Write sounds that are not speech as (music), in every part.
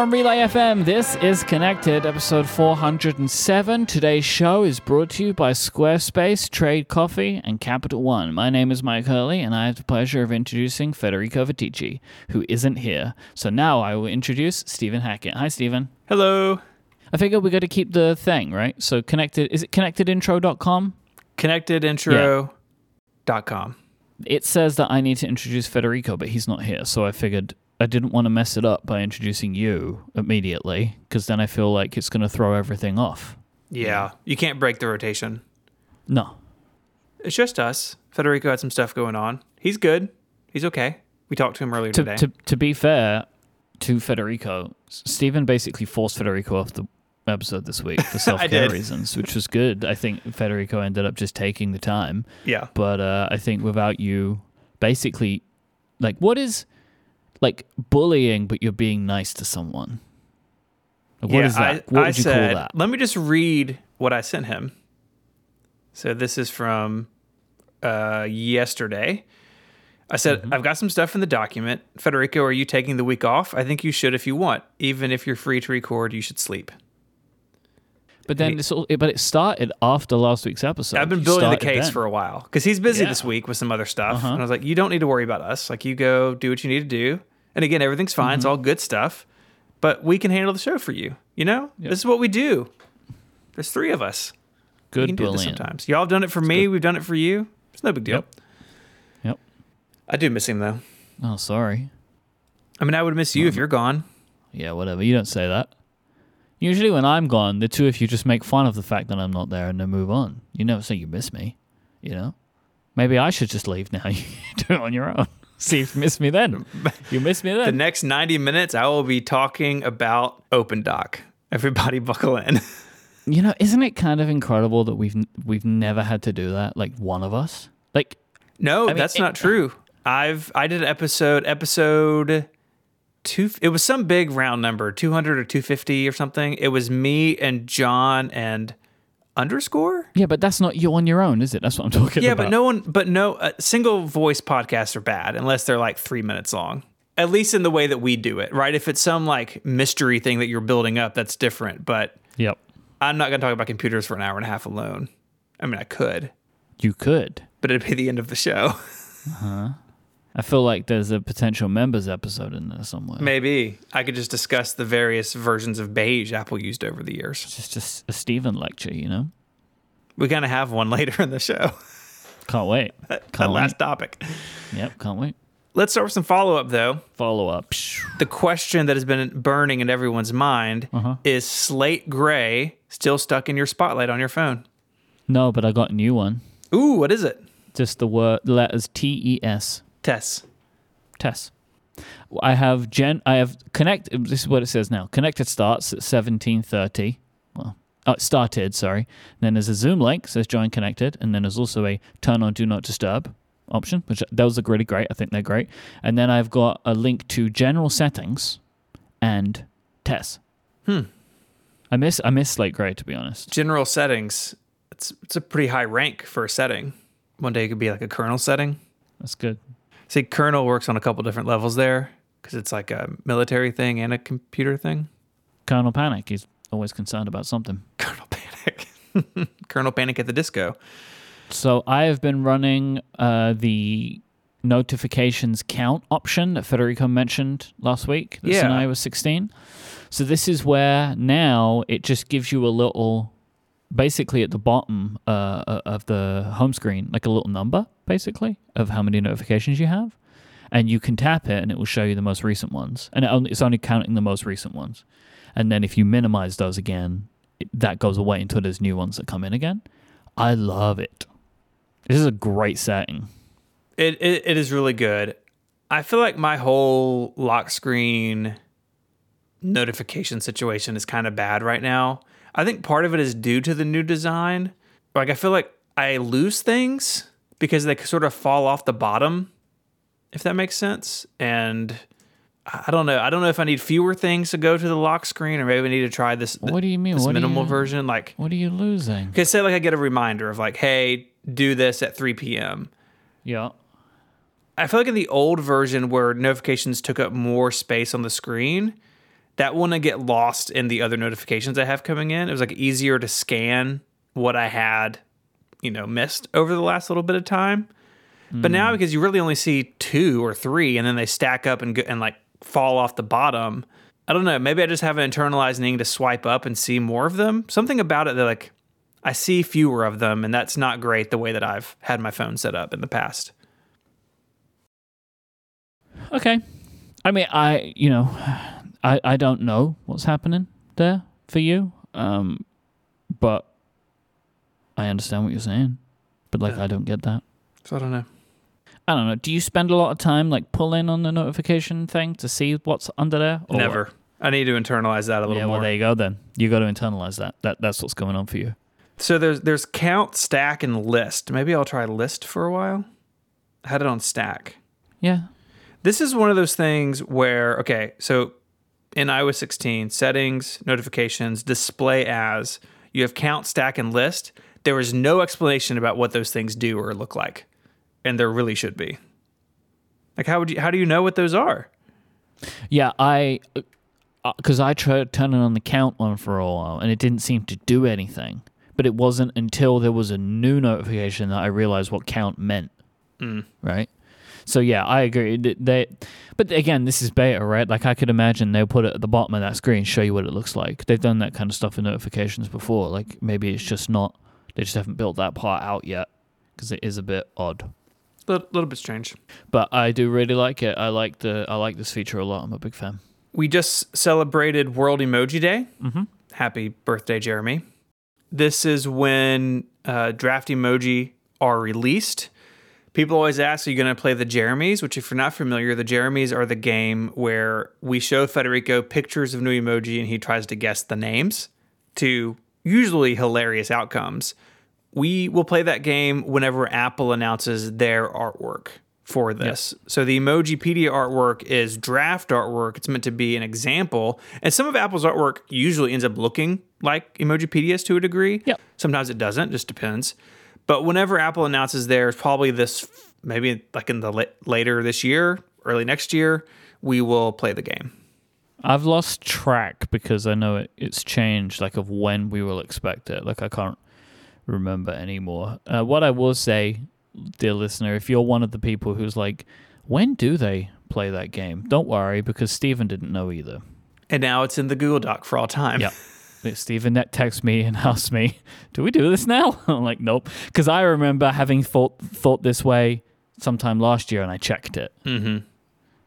From Relay FM, this is Connected, episode 407. Today's show is brought to you by Squarespace, Trade Coffee, and Capital One. My name is Myke Hurley, and I have the pleasure of introducing Federico Viticci, who isn't here. So now I will introduce Stephen Hackett. Hi, Stephen. Hello. I figure we got to keep the thing, right? So connected, is it connectedintro.com? Connectedintro.com. It says that I need to introduce Federico, but he's not here. So I figured I didn't want to mess it up by introducing you immediately, because then I feel like it's going to throw everything off. Yeah, you can't break the rotation. No. It's just us. Federico had some stuff going on. He's good. He's okay. We talked to him earlier To, today. to, to be fair to Federico, Stephen basically forced Federico off the episode this week for (laughs) self care reasons, which was good. I think Federico ended up just taking the time. yeah. but uh, I think without you, basically, like, what is like bullying, but you're being nice to someone? Like, what yeah, is that? I, what I would you said, call that? Let me just read what I sent him. So this is from uh, yesterday. I said, Mm-hmm. I've got some stuff in the document. Federico, are you taking the week off? I think you should if you want. Even if you're free to record, you should sleep. But then it's all, but it started after last week's episode. I've been building the case then. for a while because he's busy Yeah. this week with some other stuff. Uh-huh. And I was like, you don't need to worry about us. Like, you go do what you need to do. And again, everything's fine. Mm-hmm. It's all good stuff. But we can handle the show for you. You know, this is what we do. There's three of us. Good we good, can do this sometimes. Y'all have done it for me. We've done it for you. It's no big deal. Yep. Yep. I do miss him though. Oh, sorry. I mean, I would miss you if you're gone. Yeah, whatever. You don't say that. Usually, when I'm gone, the two of you just make fun of the fact that I'm not there and then move on. You never say you miss me. You know. Maybe I should just leave now. (laughs) you do it on your own. See if you miss me then. You miss me then. The next 90 minutes, I will be talking about OpenDoc. Everybody (laughs) buckle in. You know, isn't it kind of incredible that we've we've never had to do that? Like one of us, like No, mean, that's it- not true. I've I did an episode episode two. It was some big round number, two hundred or two fifty or something. It was me and John and underscore. yeah, but that's not you on your own, is it? That's what I'm talking Yeah, about. but no one, but no uh, single voice podcasts are bad unless they're like three minutes long. At least in the way that we do it, right? If it's some like mystery thing that you're building up, that's different. But Yep, I'm not going to talk about computers for an hour and a half alone. I mean, I could, you could. but it'd be the end of the show. I feel like there's a potential members episode in there somewhere. Maybe I could just discuss the various versions of beige Apple used over the years. It's just a Stephen lecture, you know. We kind of have one (laughs) later in the show. Can't wait. (laughs) that Can't last wait. topic. Yep, can't wait. Let's start with some follow up, though. Follow up. The question that has been burning in everyone's mind Uh-huh. is Slate Gray still stuck in your spotlight on your phone? No, but I got a new one. Ooh, what is it? Just the word letters T E S. Tess. Tess. I have gen. I have connect. This is what it says now. Connected starts at seventeen thirty. Well, oh, it started. Sorry. then there's a Zoom link says join connected, and then there's also a turn on do not disturb option, which those are really great. I think they're great. And then I've got a link to general settings and Tess. Hmm. I miss I miss Slate Gray to be honest. General settings. It's, it's a pretty high rank for a setting. One day it could be like a kernel setting. That's good. See, kernel works on a couple different levels there because it's like a military thing and a computer thing. Colonel Panic. He's always concerned about something. (laughs) Kernel Panic. (laughs) Kernel Panic at the Disco. So I have been running uh, the notifications count option that Federico mentioned last week. That's Yeah. iOS 16. So this is where now it just gives you a little, basically at the bottom uh, uh, of the home screen, like a little number, basically, of how many notifications you have. And you can tap it and it will show you the most recent ones. And it's only counting the most recent ones. And then if you minimize those again, that goes away until there's new ones that come in again. I love it. This is a great setting. It, it it is really good. I feel like my whole lock screen notification situation is kind of bad right now. I think part of it is due to the new design. Like I feel like I lose things because they sort of fall off the bottom, if that makes sense. And I don't know. I don't know if I need fewer things to go to the lock screen, or maybe I need to try this. What do you mean? This What minimal you- version, like What are you losing? Okay, say like I get a reminder of like, hey, do this at 3 p.m. Yeah. I feel like in the old version where notifications took up more space on the screen, that wouldn't get lost in the other notifications I have coming in. It was like easier to scan what I had, you know, missed over the last little bit of time. But now because you really only see two or three, and then they stack up and go, and like fall off the bottom. I don't know. Maybe I just have an internalized need to swipe up and see more of them. Something about it that like I see fewer of them, and that's not great the way that I've had my phone set up in the past. Okay. I mean, I you know, I I don't know what's happening there for you. Um, but I understand what you're saying. But like, Yeah. I don't get that. So I don't know. I don't know. Do you spend a lot of time like pulling on the notification thing to see what's under there? or what? Never. I need to internalize that a little Yeah, more. well, there you go. Then you got to internalize that. That that's what's going on for you. So there's there's count, stack, and list. Maybe I'll try list for a while. I had it on stack. Yeah. This is one of those things where okay, so in iOS 16, settings, notifications, display as, you have count, stack, and list. There is no explanation about what those things do or look like, and there really should be. Like how would you how do you know what those are? Yeah, I uh, because I tried turning on the count one for a while and it didn't seem to do anything. But it wasn't until there was a new notification that I realized what count meant. Mm. Right. So yeah, I agree. They, but again, this is beta, right? Like I could imagine they'll put it at the bottom of that screen, show you what it looks like. They've done that kind of stuff in notifications before. Like maybe it's just not. They just haven't built that part out yet because it is a bit odd. A little bit strange. But I do really like it. I like the I like this feature a lot. I'm a big fan. We just celebrated World Emoji Day. Mm-hmm. Happy birthday, Jeremy. This is when uh, draft emoji are released. People always ask, Are you going to play the Jeremies? Which, if you're not familiar, the Jeremies are the game where we show Federico pictures of new emoji and he tries to guess the names to usually hilarious outcomes. We will play that game whenever Apple announces their artwork for this. So the Emojipedia artwork is draft artwork. It's meant to be an example. And some of Apple's artwork usually ends up looking like Emojipedia's to a degree. Yep. Sometimes it doesn't, just depends. But whenever Apple announces theirs, probably this, maybe like in the la- later this year, early next year, we will play the game. I've lost track because I know it, it's changed, like of when we will expect it. Like I can't remember anymore. Uh, what I will say, dear listener, if you're one of the people who's like, when do they play that game? Don't worry because Stephen didn't know either. And now it's in the Google Doc for all time. Yep. Stephen net texted me and (laughs) asked me, "Do we do this now?" (laughs) I'm like, "Nope," because I remember having thought thought this way sometime last year, and I checked it. Mm-hmm.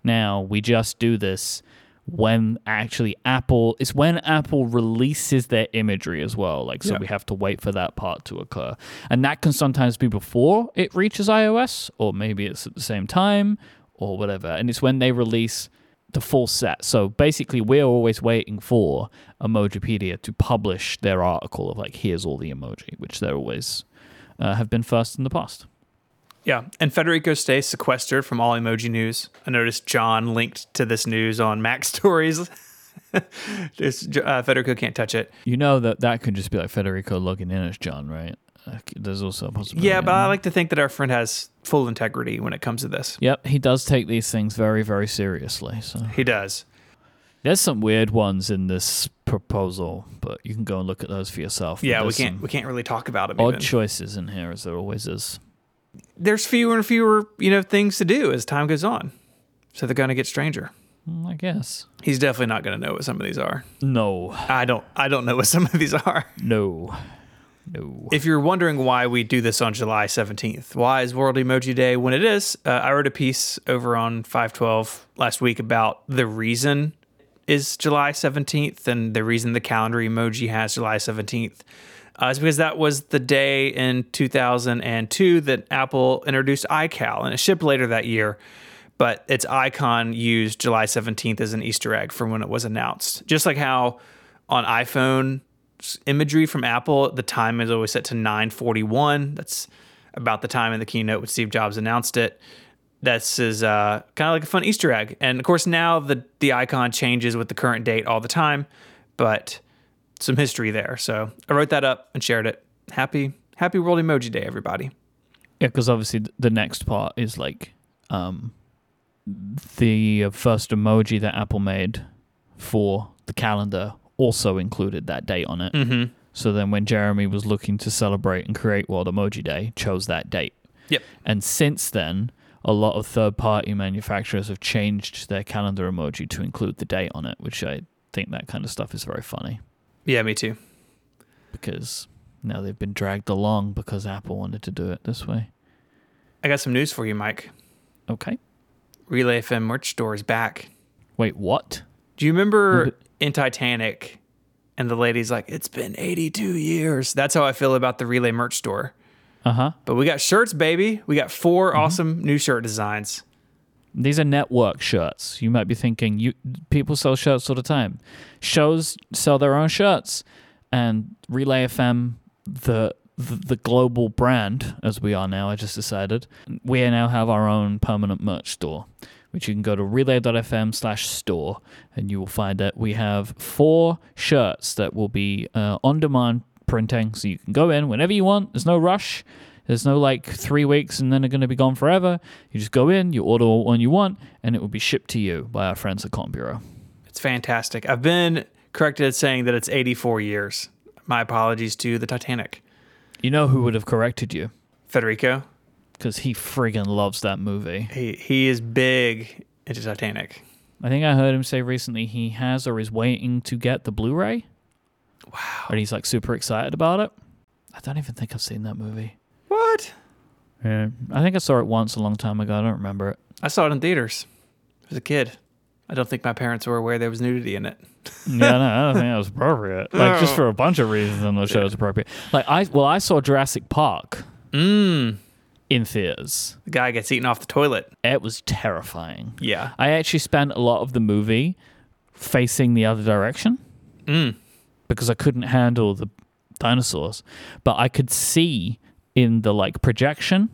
Now we just do this when actually Apple. It's when Apple releases their imagery as well. Like, so Yeah. we have to wait for that part to occur, and that can sometimes be before it reaches iOS, or maybe it's at the same time, or whatever. And it's when they release the full set. So basically, we're always waiting for Emojipedia to publish their article of like, here's all the emoji, which they always uh, have been first in the past. Yeah, and Federico stays sequestered from all emoji news. I noticed John linked to this news on Mac (laughs) Stories. Just, uh, Federico can't touch it. You know that that could just be like Federico logging in as John, right? There's also a possibility. Yeah, but I like to think that our friend has full integrity when it comes to this. Yep, he does take these things very, very seriously. So He does. there's some weird ones in this proposal, but you can go and look at those for yourself. Yeah, we can't we can't really talk about it. Odd even. choices in here, as there always is. There's fewer and fewer, you know, things to do as time goes on. So they're gonna get stranger. Mm, I guess. He's definitely not gonna know what some of these are. No, I don't I don't know what some of these are. no, no. If you're wondering why we do this on July 17th, why is World Emoji Day when it is? Uh, I wrote a piece over on 512 last week about the reason is July 17th and the reason the calendar emoji has July 17th. Uh, is because that was the day in 2002 that Apple introduced iCal and it shipped later that year. But its icon used July 17th as an Easter egg from when it was announced. Just like how on iPhone imagery from Apple, the time is always set to 941. That's about the time in the keynote when Steve Jobs announced it. This is uh, kind of like a fun Easter egg. And of course, now the, the icon changes with the current date all the time, but some history there. So I wrote that up and shared it. Happy, happy World Emoji Day, everybody. Yeah, because obviously the next part is like um, the first emoji that Apple made for the calendar also included that date on it. Mm-hmm. So then when Jeremy was looking to celebrate and create World Emoji Day, chose that date. Yep. And since then, a lot of third party manufacturers have changed their calendar emoji to include the date on it, which I think that kind of stuff is very funny Yeah, me too. because now they've been dragged along because Apple wanted to do it this way. I got some news for you, Myke. Okay. Relay FM merch store is back. Wait, what? Do you remember What in Titanic and the lady's like, it's been 82 years? That's how I feel about the Relay merch store. Uh huh. But we got shirts, baby. We got 4 awesome new shirt designs. These are network shirts. You might be thinking, you people sell shirts all the time. Shows sell their own shirts, and Relay FM, the the, global brand as we are now, I just decided, we now have our own permanent merch store, which you can go to relay.fm slash store, and you will find that we have four shirts that will be uh, on demand printing, so you can go in whenever you want. There's no rush. There's no like three weeks and then they're going to be gone forever. You just go in, you order one you want, and it will be shipped to you by our friends at Cotton Bureau. It's fantastic. I've been corrected at saying that it's 84 years. My apologies to the Titanic. You know who would have corrected you? Federico, Because he friggin' loves that movie. he, he is big into Titanic. I think I heard him say recently he has or is waiting to get the Blu ray. Wow. And he's like super excited about it. I don't even think I've seen that movie. Yeah. I think I saw it once a long time ago. I don't remember it. I saw it in theaters as a kid. I don't think my parents were aware there was nudity in it. Yeah, no, I don't think that was appropriate. (laughs) Like just for a bunch of reasons, I'm not sure it's appropriate. Like I, well, I saw Jurassic Park Mmm. in theaters. The guy gets eaten off the toilet. It was terrifying. Yeah. I actually spent a lot of the movie facing the other direction Mm. because I couldn't handle the dinosaurs, but I could see in the like projection.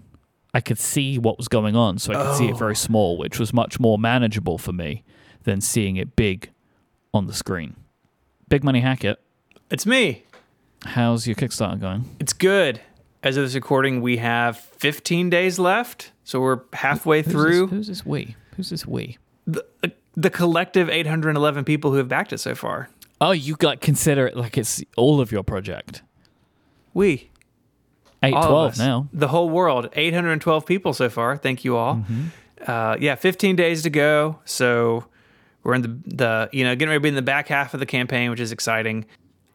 I could see what was going on, so I could see it very oh. small, which was much more manageable for me than seeing it big on the screen. Big Money Hackett, It's me. how's your Kickstarter going? It's good. As of this recording, we have 15 days left. So we're halfway Who's through This, who's this we? Who's this we? the, uh, the collective 811 people who have backed it so far. Oh, you like consider it like it's all of your project. We. Eight all of twelve us. now. The whole world. 812 people so far. Thank you all. Mm-hmm. Uh, yeah, 15 days to go. So we're in the, the, you know, getting ready to be in the back half of the campaign, which is exciting.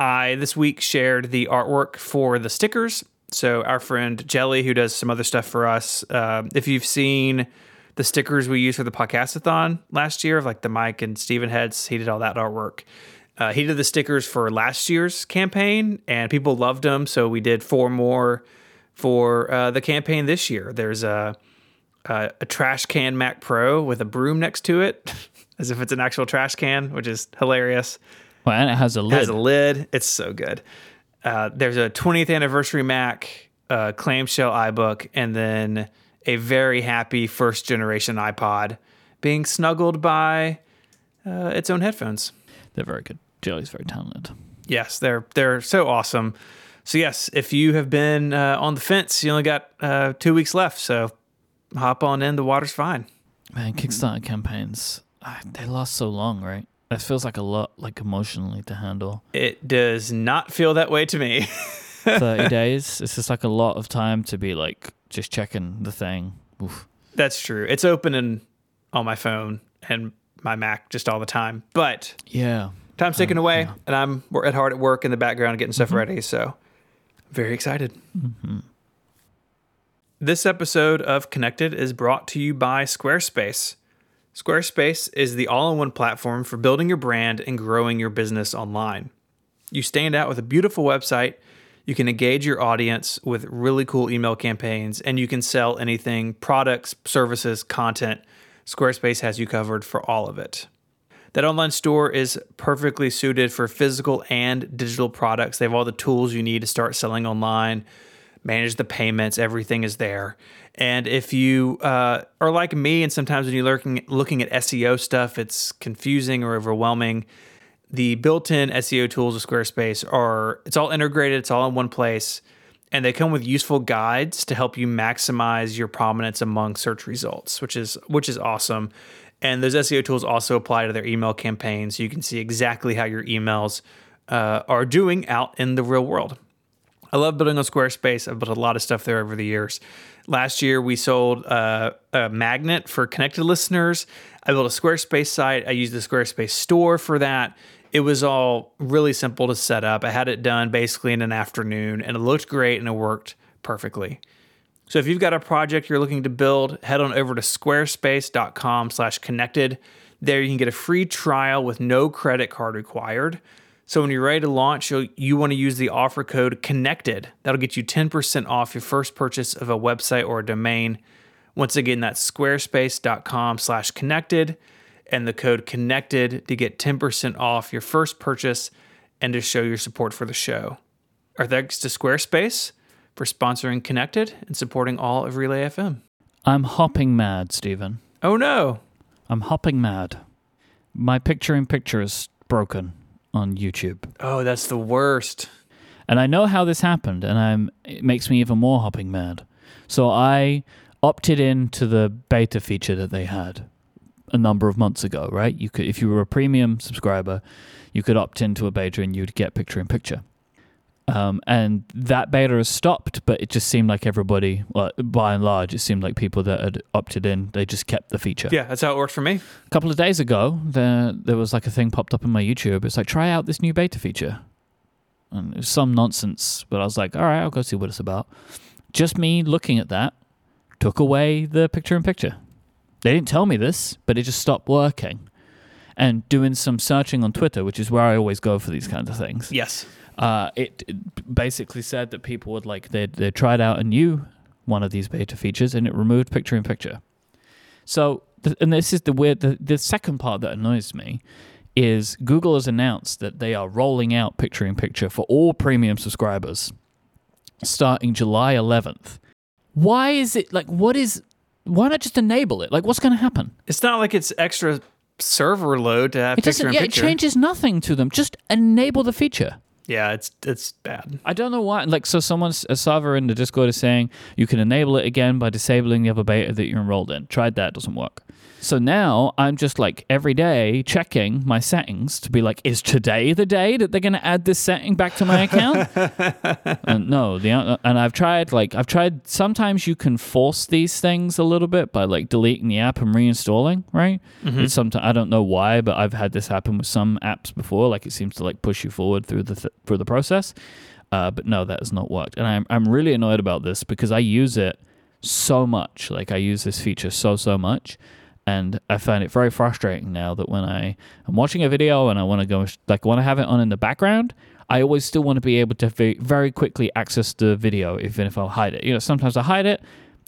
I this week shared the artwork for the stickers. So our friend Jelly, who does some other stuff for us, uh, if you've seen the stickers we used for the podcastathon last year, of like the Myke and Stephen heads, he did all that artwork. Uh, he did the stickers for last year's campaign, and people loved them. So we did four more for uh, the campaign this year. There's a, a a trash can Mac Pro with a broom next to it, (laughs) as if it's an actual trash can, which is hilarious Well, and it has a lid. has a lid. It's so good. Uh, there's a 20th anniversary Mac, uh, clamshell iBook, and then a very happy first generation iPod being snuggled by uh, its own headphones. They're very good. Jelly's very talented. Yes, they're they're so awesome. So yes, if you have been uh, on the fence, you only got uh, two weeks left. So hop on in. The water's fine. Man, Kickstarter campaigns, ah, they last so long, right? It feels like a lot, like emotionally to handle. It does not feel that way to me. (laughs) 30 days, it's just like a lot of time to be like just checking the thing. Oof. That's true. It's open in, on my phone and my Mac just all the time. But Yeah. Time's ticking oh, away, and I'm wor- at hard at work in the background getting stuff mm-hmm. ready. So, very excited. Mm-hmm. This episode of Connected is brought to you by Squarespace. Squarespace is the all in one platform for building your brand and growing your business online. You stand out with a beautiful website, you can engage your audience with really cool email campaigns, and you can sell anything products, services, content. Squarespace has you covered for all of it. That online store is perfectly suited for physical and digital products. They have all the tools you need to start selling online, manage the payments, everything is there. And if you uh, are like me, and sometimes when you're looking, looking at SEO stuff, it's confusing or overwhelming. The built-in SEO tools of Squarespace are it's all integrated, it's all in one place, and they come with useful guides to help you maximize your prominence among search results, which is which is awesome. And those SEO tools also apply to their email campaigns. So you can see exactly how your emails uh, are doing out in the real world. I love building on Squarespace. I've built a lot of stuff there over the years. Last year, we sold uh, a magnet for connected listeners. I built a Squarespace site. I used the Squarespace store for that. It was all really simple to set up. I had it done basically in an afternoon and it looked great and it worked perfectly. So if you've got a project you're looking to build, head on over to squarespace.com slash connected. There you can get a free trial with no credit card required. So when you're ready to launch, you want to use the offer code CONNECTED. That'll get you 10% off your first purchase of a website or a domain. Once again, that's squarespace.com slash connected and the code connected to get 10% off your first purchase and to show your support for the show. Our thanks to Squarespace for sponsoring Connected and supporting all of Relay FM. I'm hopping mad, Stephen. Oh no. I'm hopping mad. My picture in picture is broken on YouTube. Oh, that's the worst. And I know how this happened, and I'm, it makes me even more hopping mad. So I opted into the beta feature that they had a number of months ago, right? You could, if you were a premium subscriber, you could opt into a beta and you'd get picture in picture. Um, and that beta has stopped, but it just seemed like everybody, well, by and large, it seemed like people that had opted in, they just kept the feature. Yeah, that's how it worked for me. A couple of days ago, there there was like a thing popped up in my YouTube. It's like try out this new beta feature, and it was some nonsense. But I was like, all right, I'll go see what it's about. Just me looking at that took away the picture in picture. They didn't tell me this, but it just stopped working. And doing some searching on Twitter, which is where I always go for these kinds of things. Yes. Uh, it, it basically said that people would like they they tried out a new one of these beta features and it removed picture in picture. So th- and this is the weird the, the second part that annoys me is Google has announced that they are rolling out picture in picture for all premium subscribers starting July 11th. Why is it like what is why not just enable it? Like what's going to happen? It's not like it's extra server load to have It picture in yeah, it changes nothing to them. Just enable the feature. Yeah, it's it's bad. I don't know why. Like, so someone's a server in the Discord is saying you can enable it again by disabling the other beta that you're enrolled in. Tried that, doesn't work. So now I'm just like every day checking my settings to be like, is today the day that they're going to add this setting back to my account? (laughs) and no, the uh, uh, and I've tried like I've tried. Sometimes you can force these things a little bit by like deleting the app and reinstalling. Right? Mm-hmm. It's sometimes I don't know why, but I've had this happen with some apps before. Like it seems to like push you forward through the th- through the process. Uh, but no, that has not worked, and I'm I'm really annoyed about this because I use it so much. Like I use this feature so so much, and I find it very frustrating now that when I am watching a video and I want to go like want to have it on in the background, I always still want to be able to ve- very quickly access the video, even if I'll hide it. You know, sometimes I hide it.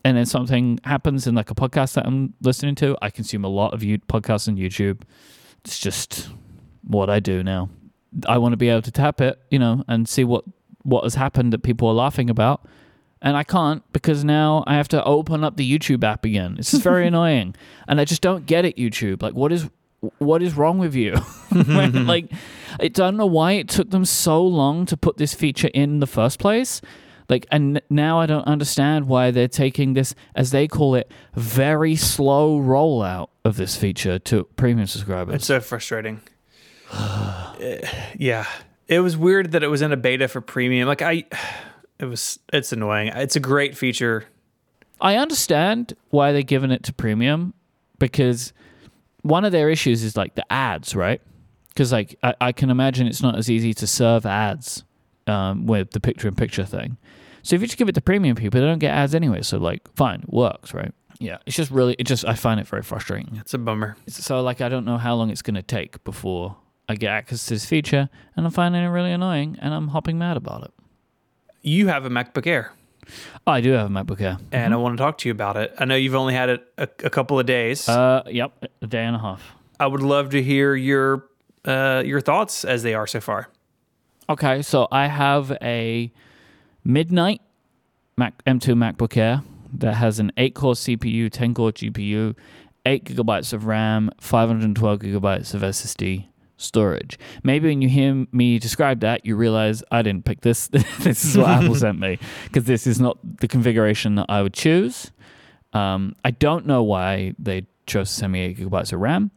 And then something happens in like a podcast that I'm listening to. I consume a lot of you- podcasts on YouTube. It's just what I do now. I want to be able to tap it, you know, and see what what has happened that people are laughing about. And I can't because now I have to open up the YouTube app again. This is very (laughs) annoying. And I just don't get it, YouTube. Like what is what is wrong with you? (laughs) (laughs) like I don't know why it took them so long to put this feature in the first place. Like and now I don't understand why they're taking this as they call it very slow rollout of this feature to premium subscribers. It's so frustrating. (sighs) Eh, yeah, it was weird that it was in a beta for premium. Like I, it was. It's annoying. It's a great feature. I understand why they're giving it to premium because one of their issues is like the ads, right? Because like I, I can imagine it's not as easy to serve ads um, with the picture in picture thing. So if you just give it to premium people, they don't get ads anyway. So like, fine, works, right? Yeah, it's just really, it just I find it very frustrating. It's a bummer. So like, I don't know how long it's going to take before I get access to this feature, and I'm finding it really annoying, and I'm hopping mad about it. You have a MacBook Air, Oh, I do have a MacBook Air. and I want to talk to you about it. I know you've only had it a, a couple of days. Uh, yep, a day and a half. I would love to hear your uh, your thoughts as they are so far. Okay, so I have a midnight Mac M2 MacBook Air that has an 8 core CPU, 10 core GPU, 8 gigabytes of RAM, 512 gigabytes of SSD storage. Maybe when you hear me describe that, you realize I didn't pick this. (laughs) this is what Apple sent me because this is not the configuration that I would choose. Um, I don't know why they chose to send me eight gigabytes of RAM,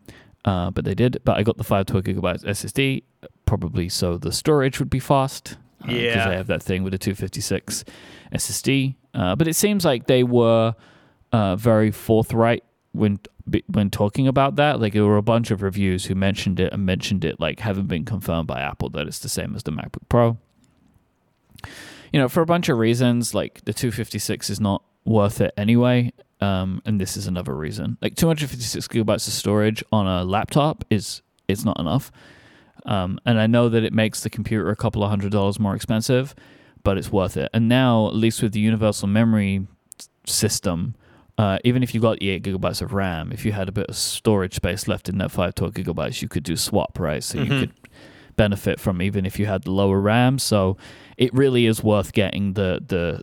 uh, but they did. But I got the 512 gigabytes SSD, probably so the storage would be fast. Because Yeah. I have that thing with a 256 SSD. Uh, but it seems like they were uh, very forthright when when talking about that. Like there were a bunch of reviews who mentioned it and mentioned it like haven't been confirmed by Apple that it's the same as the MacBook Pro. You know, for a bunch of reasons, like the 256 is not worth it anyway. Um, and this is another reason. Like 256 gigabytes of storage on a laptop is is not enough. Um, and I know that it makes the computer a couple of hundred dollars more expensive, but it's worth it. And now, at least with the universal memory system, uh, even if you got the eight gigabytes of RAM, if you had a bit of storage space left in that five twelve gigabytes, you could do swap, right? So you Mhm. could benefit from even if you had the lower RAM. So it really is worth getting the the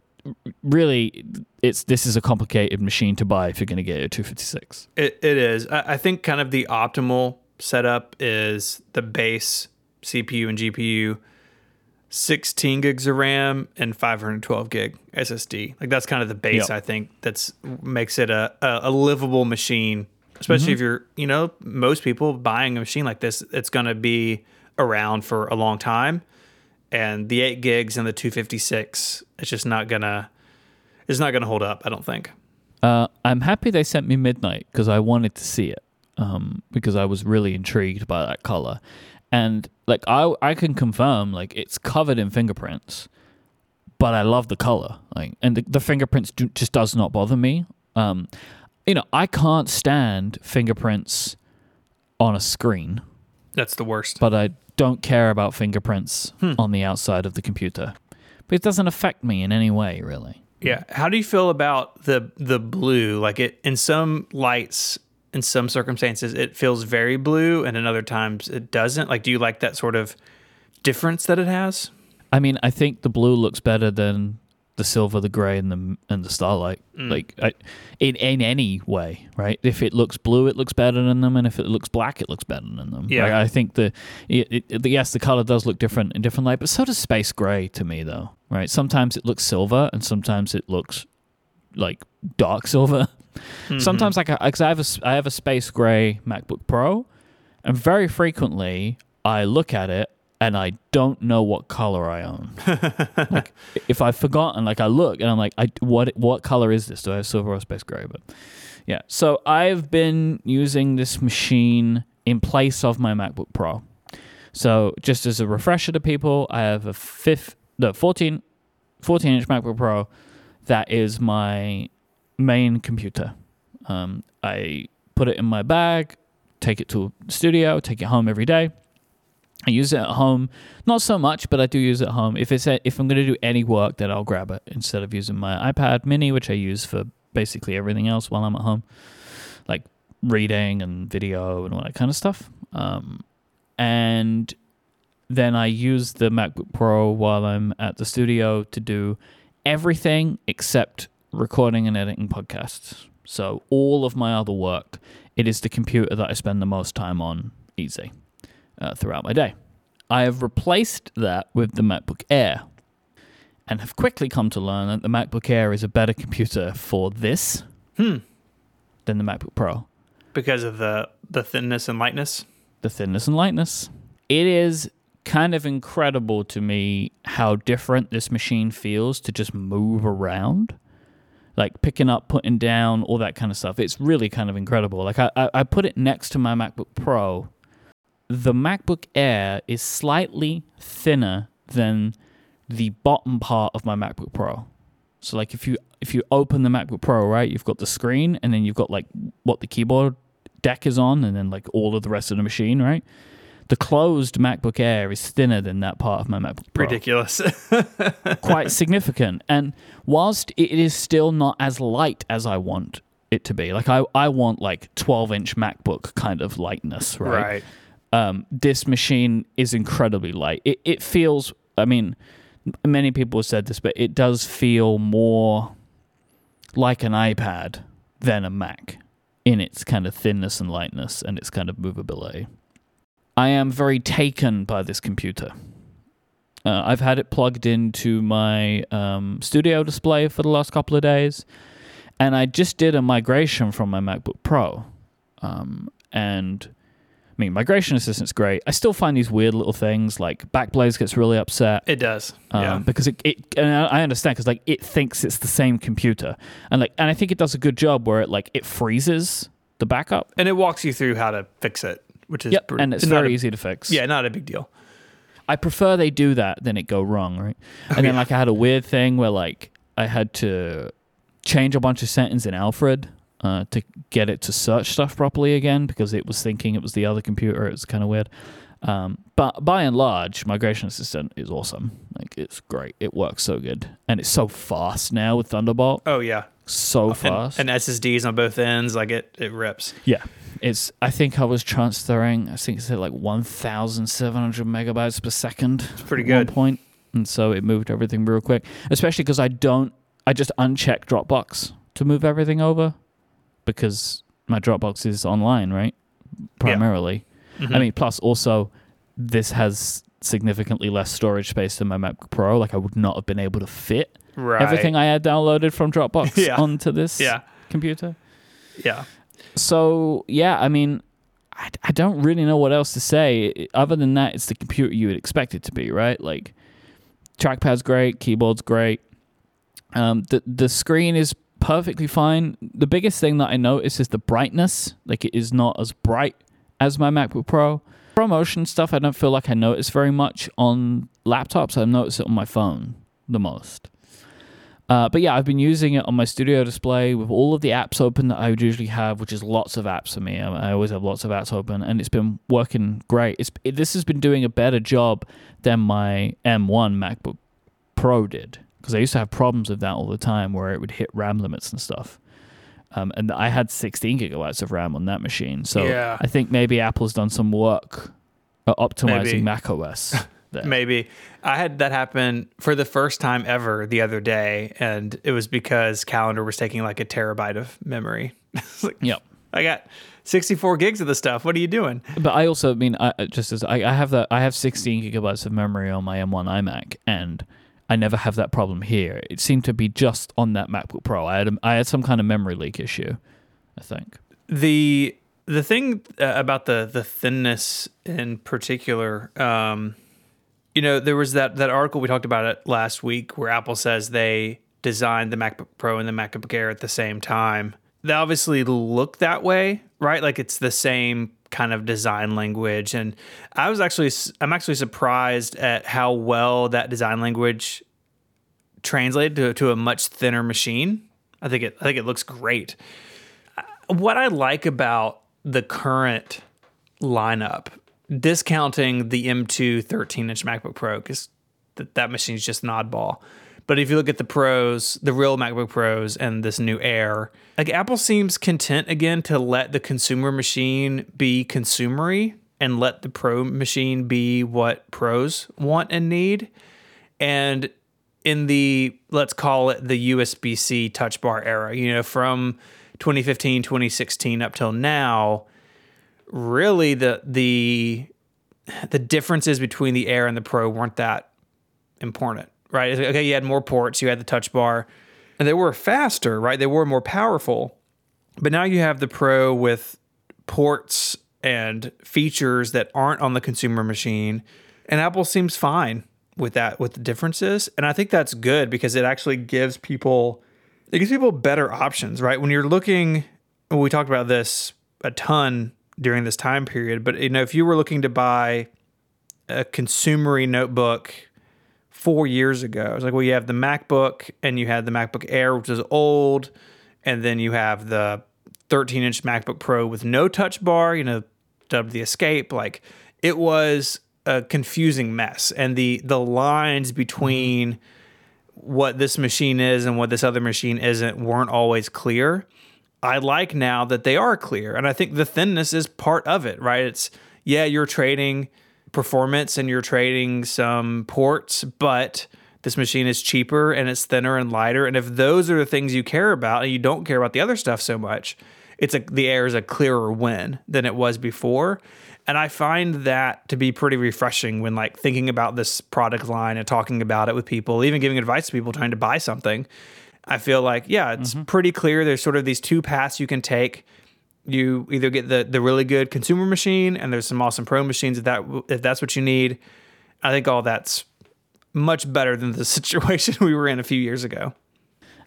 really it's this is a complicated machine to buy if you're going to get a 256. It, it is. I, I think kind of the optimal setup is the base CPU and GPU, 16 gigs of RAM and 512 gig SSD. Like that's kind of the base. Yep. I think that's makes it a a, a livable machine. Especially if you're, you know, most people buying a machine like this, it's going to be around for a long time. And the eight gigs and the 256, it's just not gonna, it's not gonna hold up. I don't think. Uh, I'm happy they sent me Midnight because I wanted to see it um, because I was really intrigued by that color, and like I I can confirm like it's covered in fingerprints, but I love the color like and the, the fingerprints do, just does not bother me. Um, you know I can't stand fingerprints on a screen, That's the worst. but I don't care about fingerprints on the outside of the computer. But it doesn't affect me in any way, really. Yeah. How do you feel about the the blue? Like it in some lights, in some circumstances, it feels very blue, and in other times it doesn't. Like, do you like that sort of difference that it has? I mean, I think the blue looks better than the silver, the gray, and the and the starlight. Mm. Like, I, in in any way, right? If it looks blue, it looks better than them, and if it looks black, it looks better than them. Yeah. Like, I think the it, it, the- yes, the color does look different in different light, but so does space gray to me, though. Right? Sometimes it looks silver, and sometimes it looks like dark (laughs) silver. Mm-hmm. Sometimes, like, because I have a I have a space gray MacBook Pro, and very frequently I look at it and I don't know what color I own. (laughs) like, if I've forgotten, like I look and I'm like, I what what color is this? Do I have silver or space gray? But yeah, so I've been using this machine in place of my MacBook Pro. So just as a refresher to people, I have a fifth, no, 14, 14 inch MacBook Pro. That is my main computer. Um, I put it in my bag, take it to a studio, take it home every day. I use it at home, not so much, but I do use it at home. If it's a, if I'm going to do any work, then I'll grab it instead of using my iPad Mini, which I use for basically everything else while I'm at home, like reading and video and all that kind of stuff. Um, and then I use the MacBook Pro while I'm at the studio to do everything except recording and editing podcasts. So all of my other work, it is the computer that I spend the most time on easy uh, throughout my day. I have replaced that with the MacBook Air and have quickly come to learn that the MacBook Air is a better computer for this Hmm. than the MacBook Pro. Because of the the thinness and lightness. the thinness and lightness. It is kind of incredible to me how different this machine feels to just move around. Like picking up, putting down, all that kind of stuff. It's really kind of incredible. Like I, I, put it next to my MacBook Pro. The MacBook Air is slightly thinner than the bottom part of my MacBook Pro. So like if you if you open the MacBook Pro, right, you've got the screen and then you've got like what the keyboard deck is on and then like all of the rest of the machine, right? The closed MacBook Air is thinner than that part of my MacBook Pro. Ridiculous. (laughs) Quite significant. And whilst it is still not as light as I want it to be, like I, I want like 12 inch MacBook kind of lightness, right? right. um, this machine is incredibly light. It, it feels, I mean, many people have said this, but it does feel more like an iPad than a Mac in its kind of thinness and lightness and its kind of movability. I am very taken by this computer. Uh, I've had it plugged into my um, studio display for the last couple of days, and I just did a migration from my MacBook Pro. Um, and I mean, migration assistant's great. I still find these weird little things like Backblaze gets really upset. It does. Um, yeah. because it, it and I I understand because like it thinks it's the same computer and like and I think it does a good job where it like it freezes the backup. And it walks you through how to fix it, which is Yep, and it's not very a- easy to fix. Yeah, not a big deal. I prefer they do that than it go wrong, right? And then yeah. like I had a weird thing where like I had to change a bunch of settings in Alfred uh, to get it to search stuff properly again because it was thinking it was the other computer. It was kind of weird. Um, but by and large, Migration Assistant is awesome. Like it's great. It works so good, and it's so fast now with Thunderbolt. Oh yeah. So fast. and SSDs on both ends, like it, it rips. Yeah. It's I think I was transferring I think it's at like one thousand seven hundred megabytes per second. It's pretty good. point. And so it moved everything real quick. Especially because I don't I just uncheck Dropbox to move everything over because my Dropbox is online, right? Primarily. Mm-hmm. I mean plus also this has significantly less storage space than my MacBook Pro. Like I would not have been able to fit right. everything I had downloaded from Dropbox (laughs) Yeah. onto this Yeah. computer Yeah. so yeah, I mean, I, I don't really know what else to say. Other than that, it's the computer you would expect it to be, right? Like, trackpad's great, keyboard's great. Um, the the screen is perfectly fine. The biggest thing that I notice is the brightness. Like, it is not as bright as my MacBook Pro. ProMotion stuff, I don't feel like I notice very much on laptops. I notice it on my phone the most. Uh, but yeah, I've been using it on my studio display with all of the apps open that I would usually have, which is lots of apps for me. I, I always have lots of apps open, and it's been working great. It's it, this has been doing a better job than my M1 MacBook Pro did because I used to have problems with that all the time, where it would hit RAM limits and stuff. Um, and I had 16 gigabytes of RAM on that machine, so Yeah. I think maybe Apple's done some work at optimizing Maybe. Mac OS. (laughs) there. Maybe I had that happen for the first time ever the other day, and it was because Calendar was taking like a terabyte of memory. (laughs) Like, Yep. I got 64 gigs of the stuff. What are you doing? But I also mean, I, I- just as I, I have that, I have 16 gigabytes of memory on my M1 iMac, and I never have that problem here. It seemed to be just on that MacBook Pro. I had, a, I had some kind of memory leak issue, I think. the the thing uh, about the the thinness in particular um you know there was that that article we talked about it last week where apple says they designed the macbook pro and the macbook air at the same time. They obviously look that way right? Like it's the same kind of design language. And i was actually i'm actually surprised at how well that design language translated to, to a much thinner machine. I think it i think it looks great. Uh, what I like about the current lineup, discounting the M2 13 inch MacBook Pro, because th- that machine's just an oddball. But if you look at the pros, the real MacBook Pros, and this new Air, like Apple seems content again to let the consumer machine be consumery and let the pro machine be what pros want and need. And in the let's call it the USB-C touch bar era, you know, from 2015, 2016 up till now, really the the the differences between the Air and the Pro weren't that important, right? Okay, you had more ports, you had the touch bar, and they were faster, right? They were more powerful. But now you have the Pro with ports and features that aren't on the consumer machine, and Apple seems fine with that with the differences, and I think that's good because it actually gives people it gives people better options, right? When you're looking, we talked about this a ton during this time period, but you know, if you were looking to buy a consumery notebook four years ago, it's like, well, you have the MacBook and you had the MacBook Air, which is old, and then you have the 13 inch MacBook Pro with no touch bar, you know, dubbed the Escape. Like it was a confusing mess, and the the lines between what this machine is and what this other machine isn't weren't always clear. I like now that they are clear. And I think the thinness is part of it, right? It's, yeah, you're trading performance and you're trading some ports, but this machine is cheaper and it's thinner and lighter. And if those are the things you care about and you don't care about the other stuff so much, it's a, the air is a clearer win than it was before. And I find that to be pretty refreshing when like thinking about this product line and talking about it with people, even giving advice to people trying to buy something. I feel like, yeah, it's pretty clear. There's sort of these two paths you can take. You either get the the really good consumer machine, and there's some awesome pro machines if that if that's what you need. I think all that's much better than the (laughs) situation we were in a few years ago.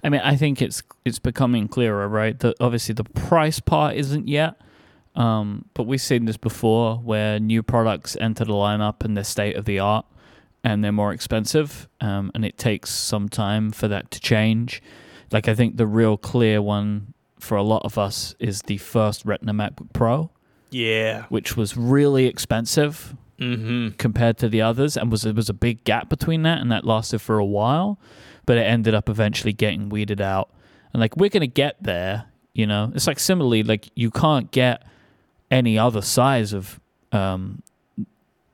I mean, I think it's it's becoming clearer, right? That obviously the price part isn't yet, um, but we've seen this before where new products enter the lineup and they're state of the art and they're more expensive, um, and it takes some time for that to change. Like I think the real clear one for a lot of us is the first Retina MacBook Pro, Yeah. which was really expensive Mm-hmm. compared to the others, and was there was a big gap between that, and that lasted for a while, but it ended up eventually getting weeded out. And like we're gonna get there, you know. It's like similarly, like you can't get any other size of um,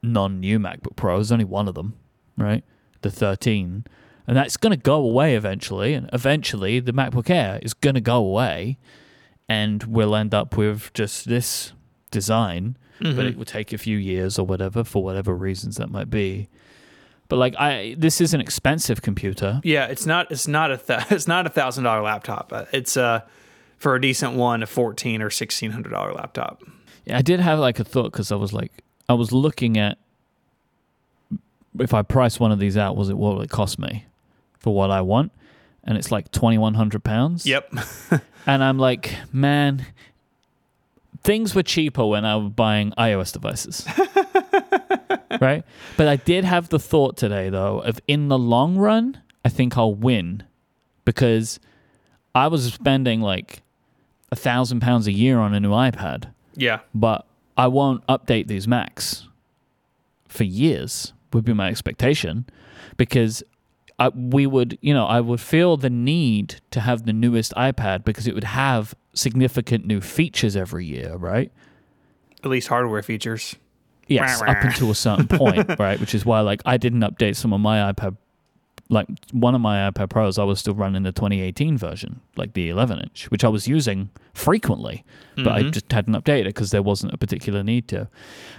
non-new MacBook Pro. There's only one of them, right? The 13, and that's gonna go away eventually. And eventually, the MacBook Air is gonna go away, and we'll end up with just this design but it will take a few years or whatever for whatever reasons that might be. But like I, this is an expensive computer. Yeah, it's not. It's not a. Th- (laughs) it's not a thousand dollar laptop. It's uh, for a decent one, a fourteen or sixteen hundred dollar laptop. Yeah, I did have like a thought because I was like, I was looking at if I price one of these out, was it what will it cost me for what I want? And it's like twenty one hundred pounds. Yep. (laughs) And I'm like, man, things were cheaper when I was buying iOS devices. (laughs) right? But I did have the thought today, though, of in the long run, I think I'll win because I was spending like a thousand pounds a year on a new iPad, yeah. but I won't update these Macs for years, would be my expectation because I, we would, you know, I would feel the need to have the newest iPad because it would have significant new features every year, right? At least hardware features. Yes, up until a certain (laughs) point, right? Which is why, like, I didn't update some of my iPad, like one of my iPad Pros. I was still running the 2018 version, like the 11 inch, which I was using frequently, but I Mhm. just hadn't updated it because there wasn't a particular need to.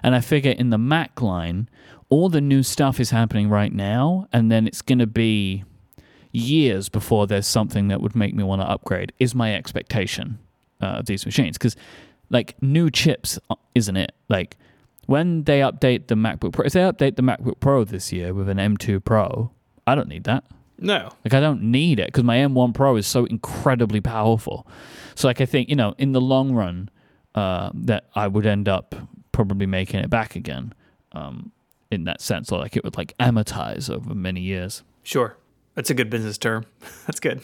And I figure in the Mac line, all the new stuff is happening right now, and then it's going to be years before there's something that would make me want to upgrade. Is my expectation uh, of these machines because, like, new chips uh, isn't it? Like, when they update the MacBook Pro, if they update the MacBook Pro this year with an M2 Pro, I don't need that. No. Like I don't need it because my M1 Pro is so incredibly powerful. So like I think you know in the long run uh, that I would end up probably making it back again um, in that sense, or like it would like amortize over many years. Sure. That's a good business term. (laughs) That's good.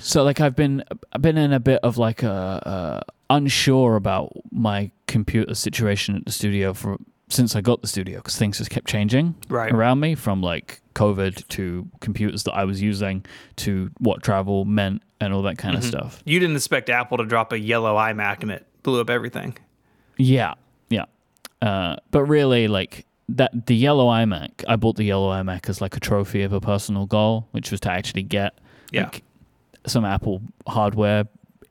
So like I've been I've been in a bit of like a, uh unsure about my computer situation at the studio for since I got the studio because things just kept changing Right. around me from like COVID to computers that I was using to what travel meant and all that kind of stuff. You didn't expect Apple to drop a yellow iMac and it blew up everything. Yeah, yeah. Uh, but really, like that, the yellow iMac. I bought the yellow iMac as like a trophy of a personal goal, which was to actually get Yeah. like, some Apple hardware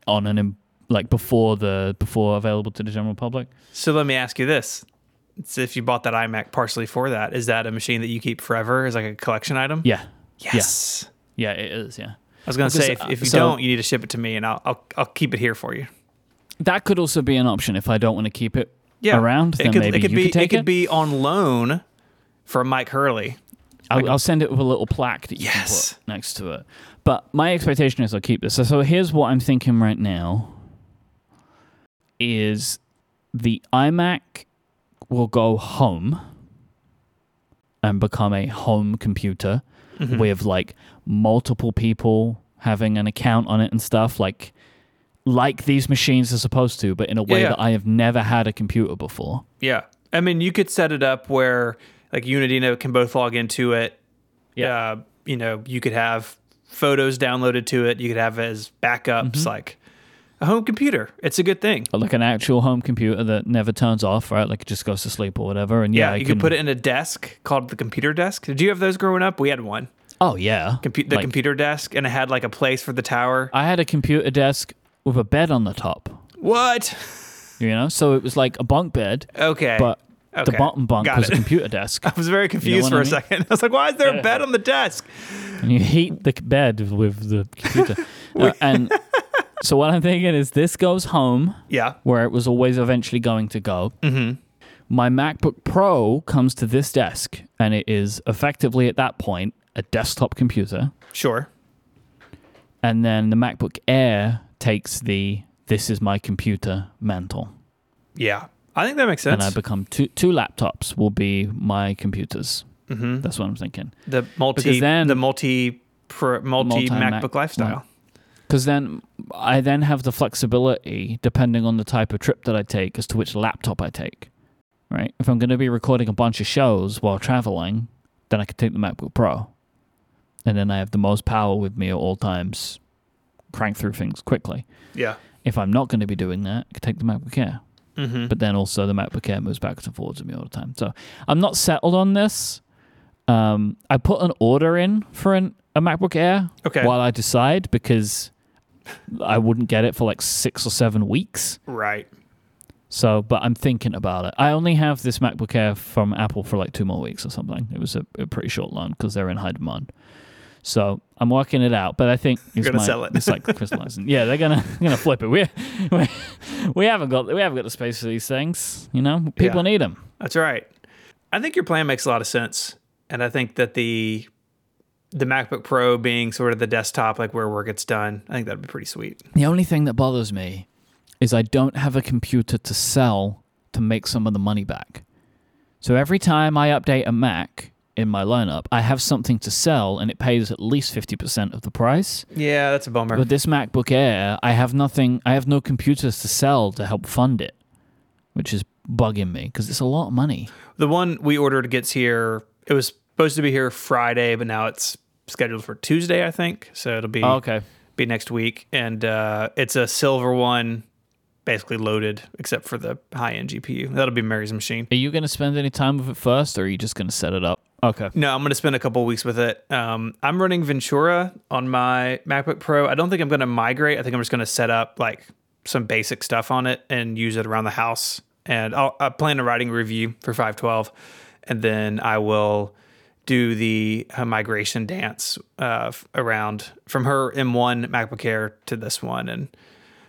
on an like before the before available to the general public. So let me ask you this. So if you bought that iMac partially for that, is that a machine that you keep forever as like a collection item? Yeah, Yes. yeah, it is. Yeah, I was gonna Because, say if, if you so- don't, you need to ship it to me and I'll I'll, I'll keep it here for you. that could also be an option if I don't want to keep it Yeah. around. It Then could, maybe it could you be could take it could be on loan from Myke Hurley. I'll, I'll send it with a little plaque that you Yes. can put next to it. But my expectation is I'll keep this. So, so here's what I'm thinking right now: is the iMac will go home and become a home computer Mm-hmm. with like multiple people having an account on it and stuff like like these machines are supposed to but in a way yeah. that I have never had a computer before. Yeah. I mean, you could set it up where like Adina can both log into it. Yeah. Uh, you know, you could have photos downloaded to it. You could have it as backups, Mm-hmm. like a home computer. It's a good thing. Like an actual home computer that never turns off, right? Like it just goes to sleep or whatever. And yeah, Yeah, you can could put it in a desk called the computer desk. Did you have those growing up? We had one. Oh yeah, Compu- the Like, computer desk, and it had like a place for the tower. I had a computer desk with a bed on the top. What? (laughs) You know, so it was like a bunk bed, Okay. but the bottom bunk Got was a computer (laughs) desk. I was very confused what for I a mean? second. (laughs) I was like, why is there a bed on the desk? and you heat the bed with the computer, Uh, and so what I'm thinking is this goes home Yeah. where it was always eventually going to go. Mm-hmm. My MacBook Pro comes to this desk, and it is effectively at that point a desktop computer. Sure. And then the MacBook Air takes the this is my computer mantle. Yeah. I think that makes sense. And I become two two laptops will be my computers. mm-hmm. That's what I'm thinking. The multi, Because then- the multi, pro, multi Multi-Mac- MacBook lifestyle. Because then I then have the flexibility, depending on the type of trip that I take, as to which laptop I take. Right? If I'm going to be recording a bunch of shows while traveling, then I can take the MacBook Pro, and then I have the most power with me at all times, crank through things quickly. Yeah. If I'm not going to be doing that, I can take the MacBook Air. Mm-hmm. But then also the MacBook Air moves backwards and forwards with me all the time. So I'm not settled on this. Um, I put an order in for an, a MacBook Air okay. while I decide because I wouldn't get it for like six or seven weeks. right. So, but I'm thinking about it. I only have this MacBook Air from Apple for like two more weeks or something. It was a, a pretty short loan because they're in high demand. So I'm working it out, but I think You're it's gonna my- sell it. It's like (laughs) crystallizing. yeah, they're gonna (laughs) gonna flip it. We, we we haven't got we haven't got the space for these things. You know, people Yeah. need them. That's right. I think your plan makes a lot of sense, and I think that the the MacBook Pro being sort of the desktop, like where work gets done, I think that'd be pretty sweet. The only thing that bothers me is I don't have a computer to sell to make some of the money back. So every time I update a Mac in my lineup, I have something to sell and it pays at least 50% of the price. Yeah, that's a bummer. With this MacBook Air, I have nothing, I have no computers to sell to help fund it, which is bugging me because it's a lot of money. The one we ordered gets here. It was supposed to be here Friday, but now it's scheduled for Tuesday, I think. So it'll be okay. be next week, and uh, it's a silver one, basically loaded except for the high end GPU. That'll be Mary's machine. Are you going to spend any time with it first or are you just going to set it up? Okay. No, I'm going to spend a couple weeks with it. Um, I'm running Ventura on my MacBook Pro. I don't think I'm going to migrate. I think I'm just going to set up like some basic stuff on it and use it around the house. And I'll, I plan on writing a review for 512, and then I will do the uh, migration dance uh, around from her M1 MacBook Air to this one and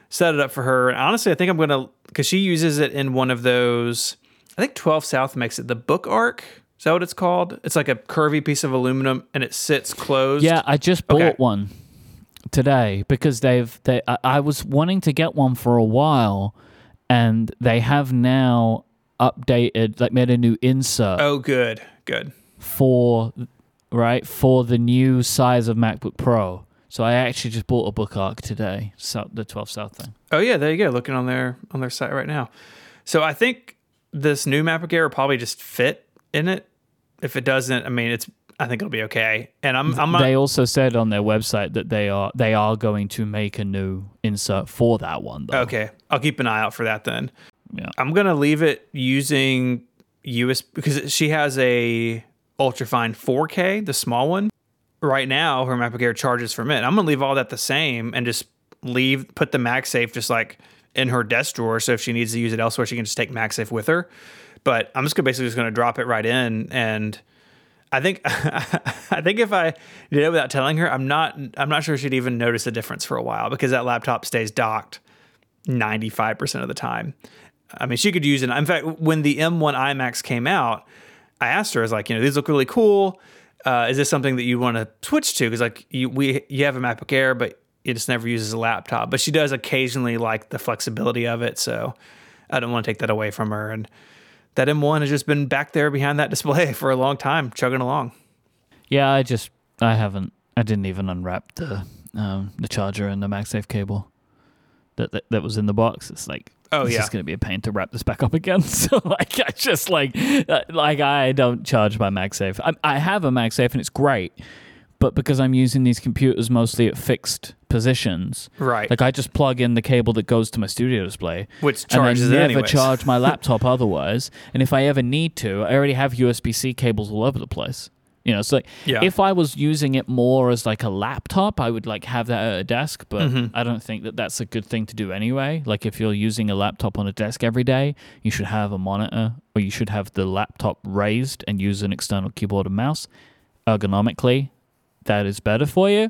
set it up for her. And honestly, I think I'm going to because she uses it in one of those. I think 12 South makes it the BookArc. Is that what it's called? It's like a curvy piece of aluminum and it sits closed. Yeah, I just bought Okay. one today because they've they I, I was wanting to get one for a while and they have now updated like made a new insert Oh, good, good. For right for the new size of MacBook Pro. So I actually just bought a BookArc today, so the 12 South thing. Oh yeah, there you go. Looking on their on their site right now. So I think this new MacBook Air will probably just fit in it. If it doesn't, I mean, it's. I think it'll be okay. And I'm. I'm not. they also said on their website that they are they are going to make a new insert for that one though. Okay, I'll keep an eye out for that then. Yeah. I'm gonna leave it using USB because she has a ultrafine 4K, the small one. Right now, her MacBook Air charges from it. I'm gonna leave all that the same and just leave put the MagSafe just like in her desk drawer. So if she needs to use it elsewhere, she can just take MagSafe with her. But I'm just gonna basically just gonna drop it right in and. I think (laughs) I think if I did it without telling her, I'm not I'm not sure she'd even notice a difference for a while because that laptop stays docked 95% of the time. I mean, she could use it. In fact, when the M1 iMacs came out, I asked her, I was like, you know, these look really cool. Uh, is this something that you want to switch to? Because like you, we, you have a MacBook Air, but it just never uses a laptop. But she does occasionally like the flexibility of it, so I don't want to take that away from her. And that M1 has just been back there behind that (laughs) display for a long time, chugging along. Yeah, I just I haven't I didn't even unwrap the um, the charger and the MagSafe cable that, that that was in the box. It's like Oh, it's yeah. just gonna be a pain to wrap this back up again. (laughs) So like I just like uh, like I don't charge my MagSafe. I, I have a MagSafe and it's great, but because I'm using these computers mostly at fixed positions, Right. like I just plug in the cable that goes to my studio display, Which and I charges never anyways. charge my (laughs) laptop otherwise. And if I ever need to, I already have USB C cables all over the place. You know, so like, Yeah. if I was using it more as like a laptop, I would like have that at a desk. But Mhm. I don't think that that's a good thing to do anyway. Like if you're using a laptop on a desk every day, you should have a monitor or you should have the laptop raised and use an external keyboard and mouse. Ergonomically, that is better for you.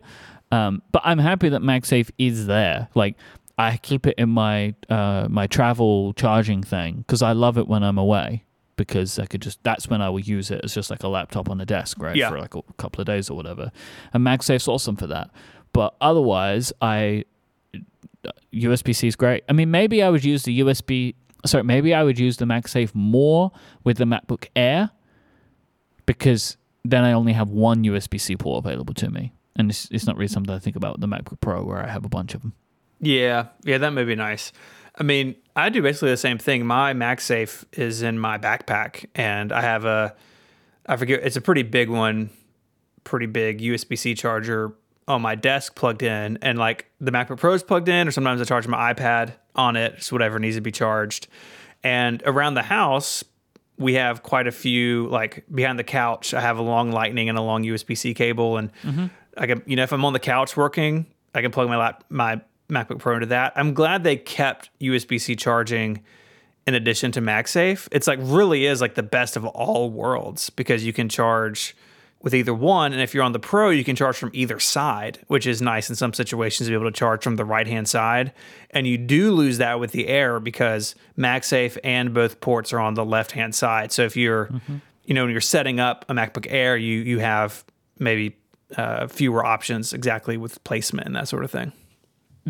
Um, but I'm happy that MagSafe is there. Like I keep it in my uh, my travel charging thing because I love it when I'm away because I could just that's when I would use it as just like a laptop on the desk, right? Yeah. For like a couple of days or whatever. And MagSafe's awesome for that. But otherwise, I USB C is great. I mean, maybe I would use the USB. Sorry, maybe I would use the MagSafe more with the MacBook Air because then I only have one USB C port available to me, and it's, it's not really something I think about the MacBook Pro where I have a bunch of them. Yeah, yeah, that may be nice. I mean, I do basically the same thing. My MagSafe is in my backpack, and I have a, I forget, it's a pretty big one, pretty big USB C charger on my desk plugged in, and like the MacBook Pro is plugged in, or sometimes I charge my iPad on it, just whatever needs to be charged. And around the house, we have quite a few, like behind the couch, I have a long Lightning and a long USB C cable, and mm-hmm. I can, you know, if I'm on the couch working, I can plug my lap, my MacBook Pro into that. I'm glad they kept USB C charging in addition to MagSafe. It's like really is like the best of all worlds because you can charge with either one, and if you're on the Pro, you can charge from either side, which is nice in some situations to be able to charge from the right hand side. And you do lose that with the Air because MagSafe and both ports are on the left hand side. So if you're, you know, when you're setting up a MacBook Air, you you have maybe uh, fewer options exactly with placement and that sort of thing.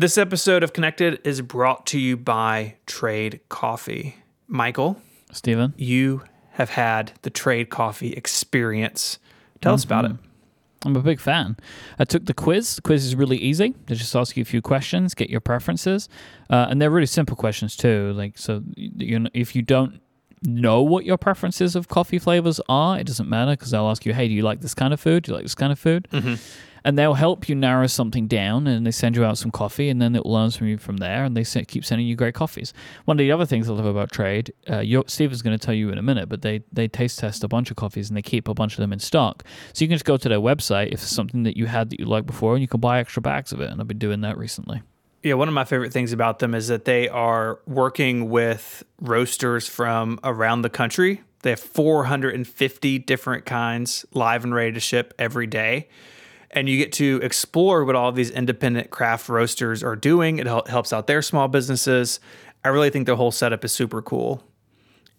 This episode of Connected is brought to you by Trade Coffee. Michael, Stephen? you have had the Trade Coffee experience. Tell us about it. I'm a big fan. I took the quiz. The quiz is really easy. They just ask you a few questions, get your preferences, uh, and they're really simple questions too. Like so, you know, if you don't know what your preferences of coffee flavors are, it doesn't matter because they'll ask you, "Hey, do you like this kind of food? Do you like this kind of food?" And they'll help you narrow something down, and they send you out some coffee, and then it learns from you from there, and they keep sending you great coffees. One of the other things I love about Trade, uh, Steve is going to tell you in a minute, but they they taste test a bunch of coffees, and they keep a bunch of them in stock. So you can just go to their website if it's something that you had that you liked before, and you can buy extra bags of it. And I've been doing that recently. Yeah, one of my favorite things about them is that they are working with roasters from around the country. They have 450 different kinds live and ready to ship every day. And you get to explore what all these independent craft roasters are doing. It hel- helps out their small businesses. I really think the whole setup is super cool.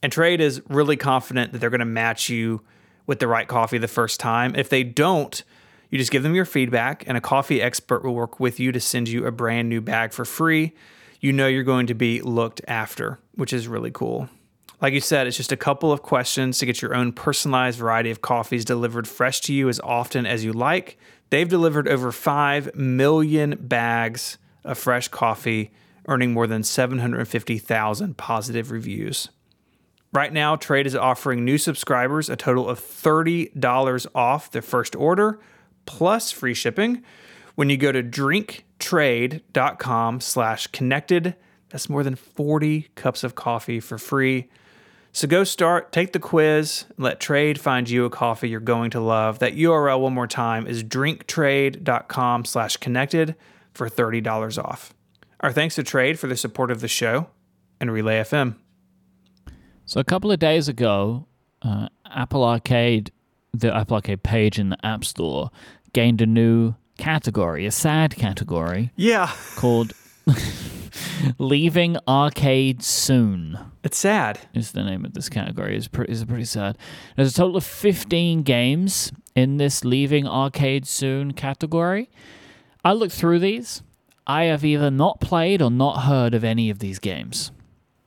And Trade is really confident that they're going to match you with the right coffee the first time. If they don't, you just give them your feedback, and a coffee expert will work with you to send you a brand new bag for free. You know you're going to be looked after, which is really cool. Like you said, it's just a couple of questions to get your own personalized variety of coffees delivered fresh to you as often as you like. They've delivered over 5 million bags of fresh coffee, earning more than 750,000 positive reviews. Right now, Trade is offering new subscribers a total of $30 off their first order plus free shipping when you go to drinktrade.com slash connected. That's more than 40 cups of coffee for free. So go start, take the quiz, let Trade find you a coffee you're going to love. That URL one more time is drinktrade.com slash connected for $30 off. Our thanks to Trade for the support of the show and Relay FM. So a couple of days ago, uh, Apple Arcade, the Apple Arcade page in the App Store, gained a new category, a sad category Yeah, called (laughs) "Leaving Arcade Soon." it's sad. Is the name of this category? is pretty is pretty sad. There's a total of 15 games in this "Leaving Arcade Soon" category. I looked through these. I have either not played or not heard of any of these games.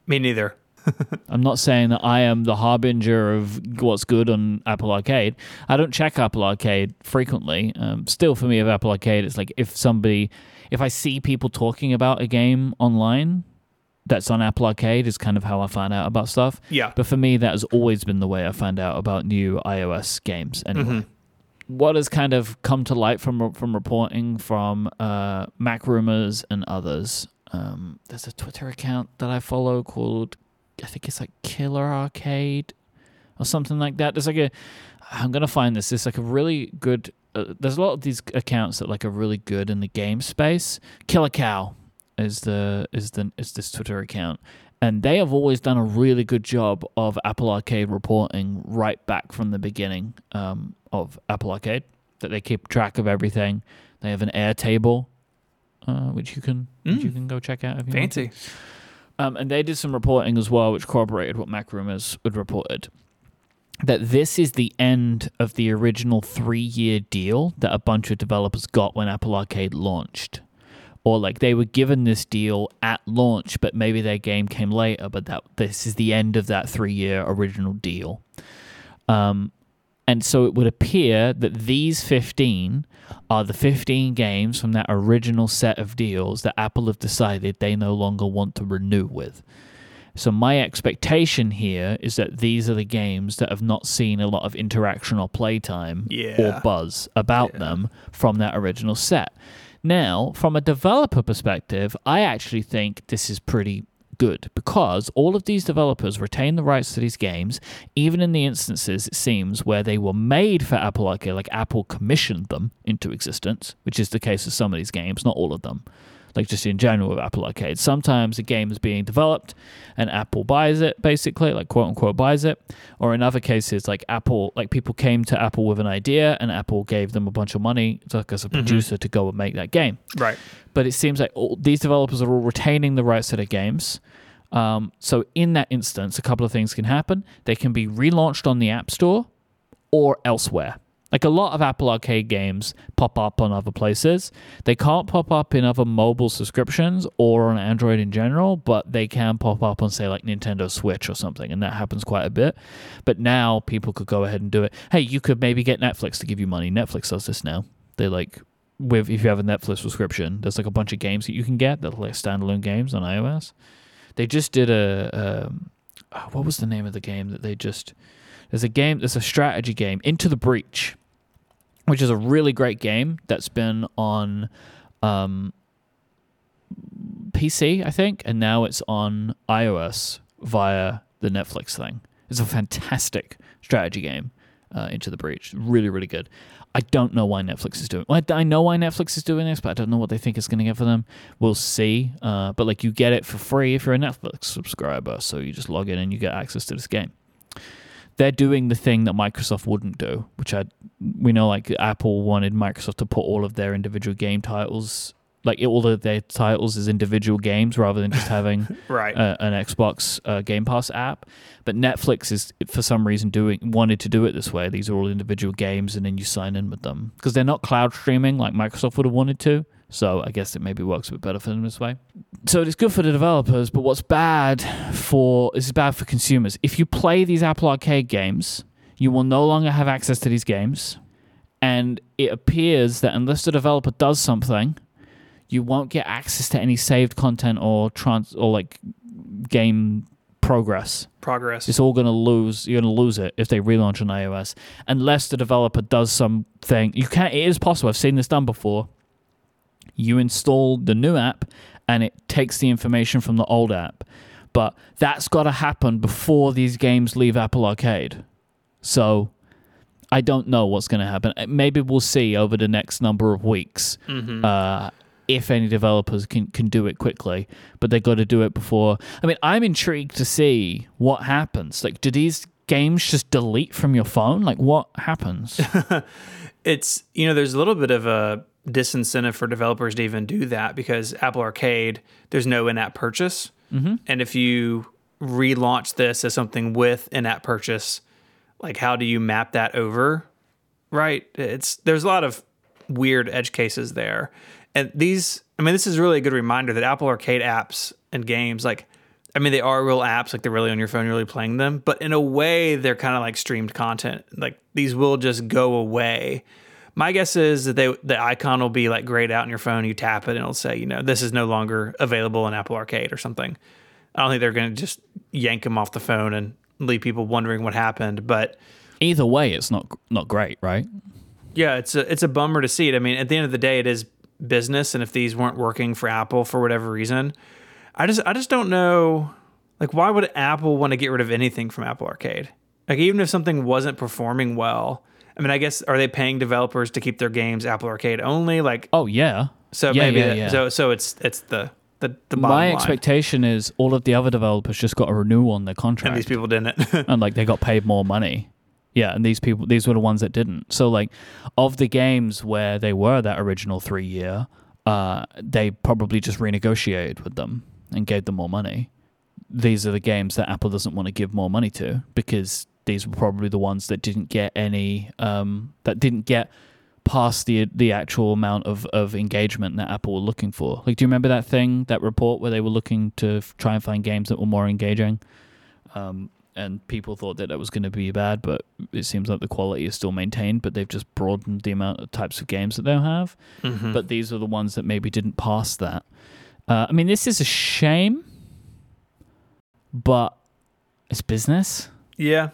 Me neither. (laughs) I'm not saying that I am the harbinger of what's good on Apple Arcade. I don't check Apple Arcade frequently. Um, still, for me, of Apple Arcade, it's like if somebody, if I see people talking about a game online that's on Apple Arcade, is kind of how I find out about stuff. Yeah. But for me, that has always been the way I find out about new iOS games. Anyway, Mhm. what has kind of come to light from from reporting from uh, MacRumors and others. Um, there's a Twitter account that I follow called I think it's like Killer Arcade or something like that. There's like a I'm gonna find this. It's like a really good. Uh, there's a lot of these accounts that like are really good in the game space. Killercow is the is the is this Twitter account, and they have always done a really good job of Apple Arcade reporting right back from the beginning um, of Apple Arcade. That they keep track of everything. They have an Airtable, uh, which you can which you can go check out if you want. Mm. Fancy. Um, and they did some reporting as well, which corroborated what MacRumors had reported. That this is the end of the original three year deal that a bunch of developers got when Apple Arcade launched. Or like they were given this deal at launch, but maybe their game came later, but that this is the end of that three year original deal. Um, and so it would appear that these 15 are the 15 games from that original set of deals that Apple have decided they no longer want to renew with. So my expectation here is that these are the games that have not seen a lot of interaction or playtime Yeah. or buzz about Yeah. them from that original set. Now, from a developer perspective, I actually think this is pretty good because all of these developers retain the rights to these games, even in the instances, it seems, where they were made for Apple Arcade, like Apple commissioned them into existence, which is the case of some of these games, not all of them. Like just in general with Apple Arcade. Sometimes a game is being developed and Apple buys it, basically, like quote unquote buys it. Or in other cases, like Apple, like people came to Apple with an idea and Apple gave them a bunch of money, like as a producer, to go and make that game Right. but it seems like all, these developers are all retaining the rights to their games. Um, so in that instance, a couple of things can happen. They can be relaunched on the App Store or elsewhere. Like a lot of Apple Arcade games pop up on other places. They can't pop up in other mobile subscriptions or on Android in general, but they can pop up on, say, like Nintendo Switch or something, and that happens quite a bit. But now people could go ahead and do it. Hey, you could maybe get Netflix to give you money. Netflix does this now. They like with if you have a Netflix subscription, there's like a bunch of games that you can get that are like standalone games on iOS. They just did a um, oh, what was the name of the game that they just there's a game there's a strategy game Into the Breach, which is a really great game that's been on um, PC I think, and now it's on iOS via the Netflix thing. It's a fantastic strategy game. Uh, Into the Breach, really, really good. I don't know why Netflix is doing. I, I know why Netflix is doing this, but I don't know what they think it's going to get for them. We'll see. Uh, but like, you get it for free if you're a Netflix subscriber, so you just log in and you get access to this game. They're doing the thing that Microsoft wouldn't do, which I we know like Apple wanted Microsoft to put all of their individual game titles, like all of their titles as individual games rather than just having (laughs) Right. uh, an Xbox uh, Game Pass app, but Netflix is for some reason doing wanted to do it this way. These are all individual games, and then you sign in with them because they're not cloud streaming like Microsoft would have wanted to. So I guess it maybe works a bit better for them this way. So it's good for the developers, but what's bad for is bad for consumers. If you play these Apple Arcade games, you will no longer have access to these games, and it appears that unless the developer does something, you won't get access to any saved content or trans or like game progress. Progress. It's all going to lose. You're going to lose it if they relaunch on iOS, unless the developer does something. You can. not It is possible. I've seen this done before. You install the new app, and it takes the information from the old app, but that's got to happen before these games leave Apple Arcade. So. I don't know what's going to happen. Uh, Maybe we'll see over the next number of weeks Mm-hmm. uh, if any developers can, can do it quickly, but they've got to do it before. I mean, I'm intrigued to see what happens. Like, do these games just delete from your phone? Like, what happens? (laughs) it's you know there's a little bit of a disincentive for developers to even do that because Apple Arcade there's no in-app purchase, mm-hmm. and if you relaunch this as something with in-app purchase, like how do you map that over? Right? It's there's a lot of weird edge cases there, and these I mean this is really a good reminder that Apple Arcade apps and games like. I mean, they are real apps, like they're really on your phone, you're really playing them. But in a way, they're kind of like streamed content. Like these will just go away. My guess is that they the icon will be like grayed out in your phone. You tap it, and it'll say, you know, this is no longer available in Apple Arcade or something. I don't think they're going to just yank them off the phone and leave people wondering what happened. But Either way, it's not not great, right? yeah, it's a it's a bummer to see it. I mean, at the end of the day, it is business, and if these weren't working for Apple for whatever reason, I just I just don't know. Like, why would Apple want to get rid of anything from Apple Arcade? Like, even if something wasn't performing well, I mean, I guess are they paying developers to keep their games Apple Arcade only? Like, Oh yeah. so yeah, maybe yeah, that- yeah. so so it's it's the the the bottom My line. expectation is all of the other developers just got a renewal on their contract, and these people didn't. (laughs) and like they got paid more money. Yeah, and these people, these were the ones that didn't. So, like, of the games where they were that original three year, uh, they probably just renegotiated with them and gave them more money. These are the games that Apple doesn't want to give more money to because these were probably the ones that didn't get any, um, that didn't get past the the actual amount of, of engagement that Apple were looking for. Like, do you remember that thing, that report where they were looking to f- try and find games that were more engaging? Um, and people thought that that was going to be bad, but it seems like the quality is still maintained. But they've just broadened the amount of types of games that they'll have. Mhm. But these are the ones that maybe didn't pass that. Uh, I mean, this is a shame, but it's business. yeah,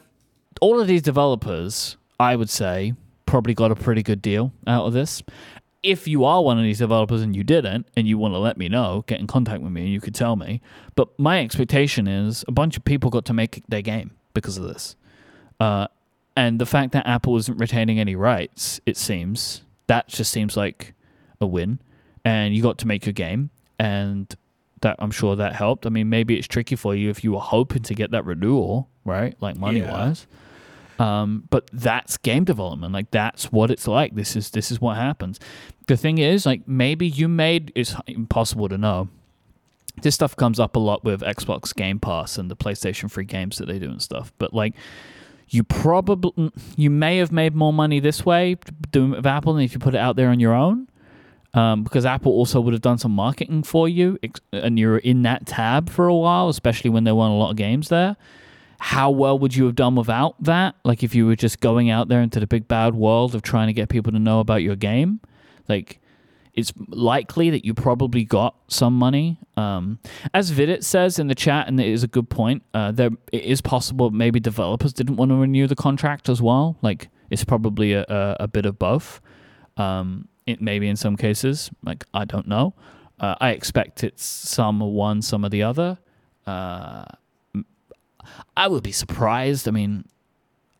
All of these developers, I would say, probably got a pretty good deal out of this. If you are one of these developers and you didn't, and you want to let me know, get in contact with me and you could tell me. But my expectation is a bunch of people got to make their game because of this. Uh, and the fact that Apple isn't retaining any rights, it seems, that just seems like a win. And you got to make your game, and that I'm sure that helped. I mean, maybe it's tricky for you if you were hoping to get that renewal, right? Like money wise. Um, but that's game development. Like that's what it's like. This is this is what happens. The thing is, like maybe you made it's impossible to know. This stuff comes up a lot with Xbox Game Pass and the PlayStation free games that they do and stuff. But like you probably you may have made more money this way doing it with Apple than if you put it out there on your own. Um, because Apple also would have done some marketing for you, and you're in that tab for a while, especially when there weren't a lot of games there how well would you have done without that? Like if you were just going out there into the big bad world of trying to get people to know about your game, like it's likely that you probably got some money. Um, as Vidit says in the chat, and it is a good point. Uh, there it is possible maybe developers didn't want to renew the contract as well. Like it's probably a, a, a bit of both. Um, it maybe in some cases, like I don't know. Uh, I expect it's some one, some of the other. Uh, I would be surprised. I mean,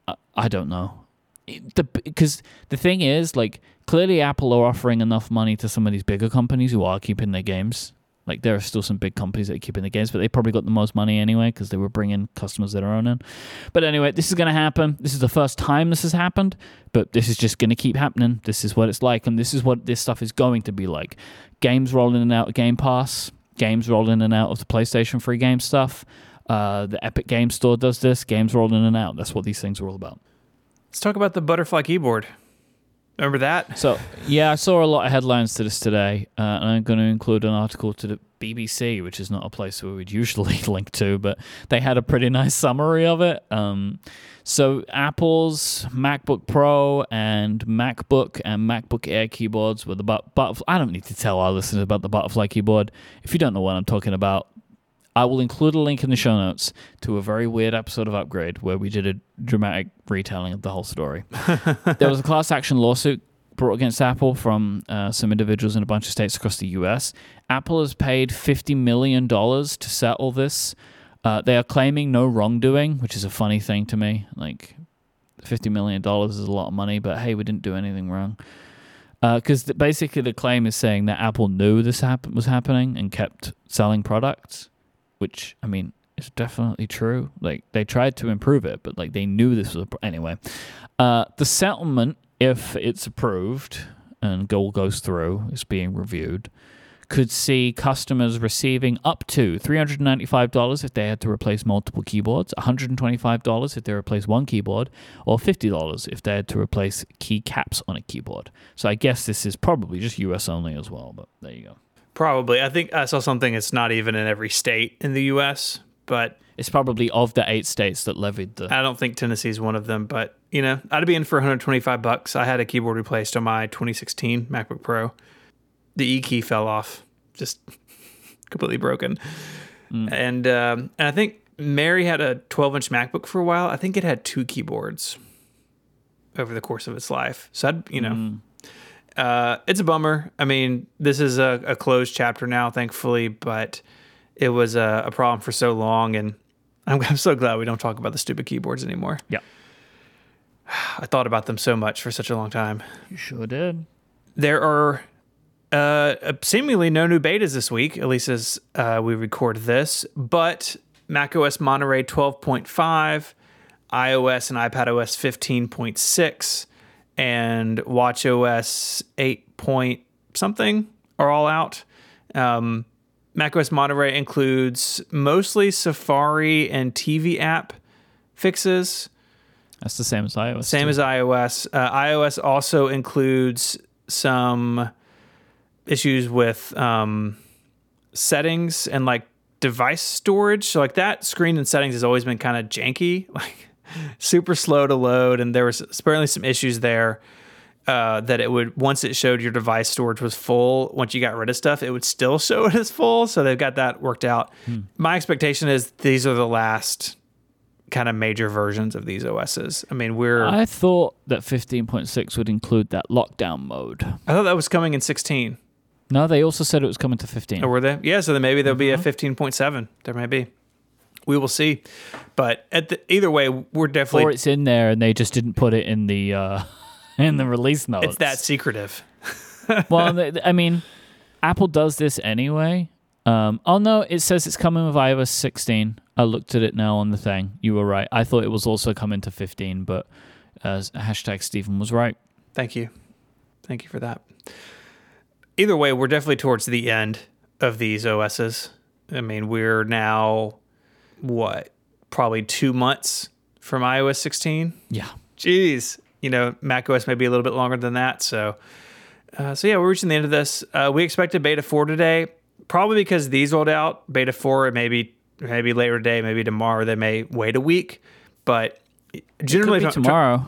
I, I don't know. It- The because the thing is, like, clearly Apple are offering enough money to some of these bigger companies who are keeping their games. Like, there are still some big companies that are keeping the games, but they probably got the most money anyway because they were bringing customers that are owning. But anyway, this is going to happen. This is the first time this has happened, but this is just going to keep happening. This is what it's like, and this is what this stuff is going to be like. Games rolling out of Game Pass, games rolling in and out of the PlayStation free game stuff. Uh, the Epic Game Store does this. Games roll in and out. That's what these things are all about. let's talk about the butterfly keyboard. Remember that? So yeah, I saw a lot of headlines to this today, uh, and I'm going to include an article to the BBC, which is not a place where we'd (laughs) usually link to, but they had a pretty nice summary of it. Um, so Apple's MacBook Pro and MacBook and MacBook Air keyboards with the but- butterfly. I don't need to tell our listeners about the butterfly keyboard. If you don't know what I'm talking about, I will include a link in the show notes to a very weird episode of Upgrade where we did a dramatic retelling of the whole story. (laughs) there was a class action lawsuit brought against Apple from uh, some individuals in a bunch of states across the US. Apple has paid $50 million to settle this. Uh, they are claiming no wrongdoing, which is a funny thing to me. Like, $50 million is a lot of money, but hey, we didn't do anything wrong. Because basically, the claim is saying that Apple knew this hap- was happening and kept selling products, which, I mean, is definitely true. Like, they tried to improve it, but, like, they knew this was a. Pro- anyway, uh, the settlement, if it's approved and goal goes through, is being reviewed, could see customers receiving up to $395 if they had to replace multiple keyboards, $125 if they replace one keyboard, or $50 if they had to replace key caps on a keyboard. So I guess this is probably just US only as well, but there you go. Probably. I think I saw something. It's not even in every state in the U.S., but It's probably of the eight states that levied the. I don't think Tennessee's one of them. But you know, I'd be in for 125 bucks. I had a keyboard replaced on my 2016 MacBook Pro. The E key fell off, just (laughs) completely broken. And um, and I think Mary had a 12 inch MacBook for a while. I think it had two keyboards over the course of its life. So I'd you know. Uh, it's a bummer. I mean, this is a, a closed chapter now, thankfully, but it was a, a problem for so long, and I'm, (laughs) I'm so glad we don't talk about the stupid keyboards anymore. Yeah. (sighs) I thought about them so much for such a long time. You sure did. There are uh, seemingly no new betas this week, at least as uh, we record this, but macOS Monterey 12.5 iOS and iPadOS 15.6 and WatchOS 8 point something are all out. Um, macOS Monterey includes mostly Safari and TV app fixes. That's the same as iOS. Same too. as iOS. Uh, iOS also includes some issues with um, settings and like device storage. So like that screen and settings has always been kind of janky, (laughs) like super slow to load, and there was apparently some issues there. Uh, that it would once it showed your device storage was full, once you got rid of stuff, it would still (laughs) show it as full. So they've got that worked out. My expectation is these are the last kind of major versions of these OSs. I mean, we're I thought that 15.6 would include that lockdown mode. I thought that was coming in 16. No, they also said it was coming to 15. Or were they? Yeah, so then maybe there'll be a 15.7. There may be. We will see. But at the, either way, we're definitely or it's in there and they just didn't put it in the uh, (laughs) in the release notes. it's that secretive. (laughs) well, I mean, Apple does this anyway. Um, oh no, it says it's coming with iOS 16. I looked at it now on the thing. You were right. I thought it was also coming to 15, but uh, hashtag Stephen was right. Thank you. Thank you for that. Either way, we're definitely towards the end of these OSs. I mean, we're now what? Probably 2 months from iOS 16. Yeah. Jeez, you know, macOS may be a little bit longer than that. So, uh, so yeah, we're reaching the end of this. Uh, we expected beta four today, probably because these rolled out. Beta four, maybe maybe later today, maybe tomorrow. They may wait a week, but generally Could be I'm-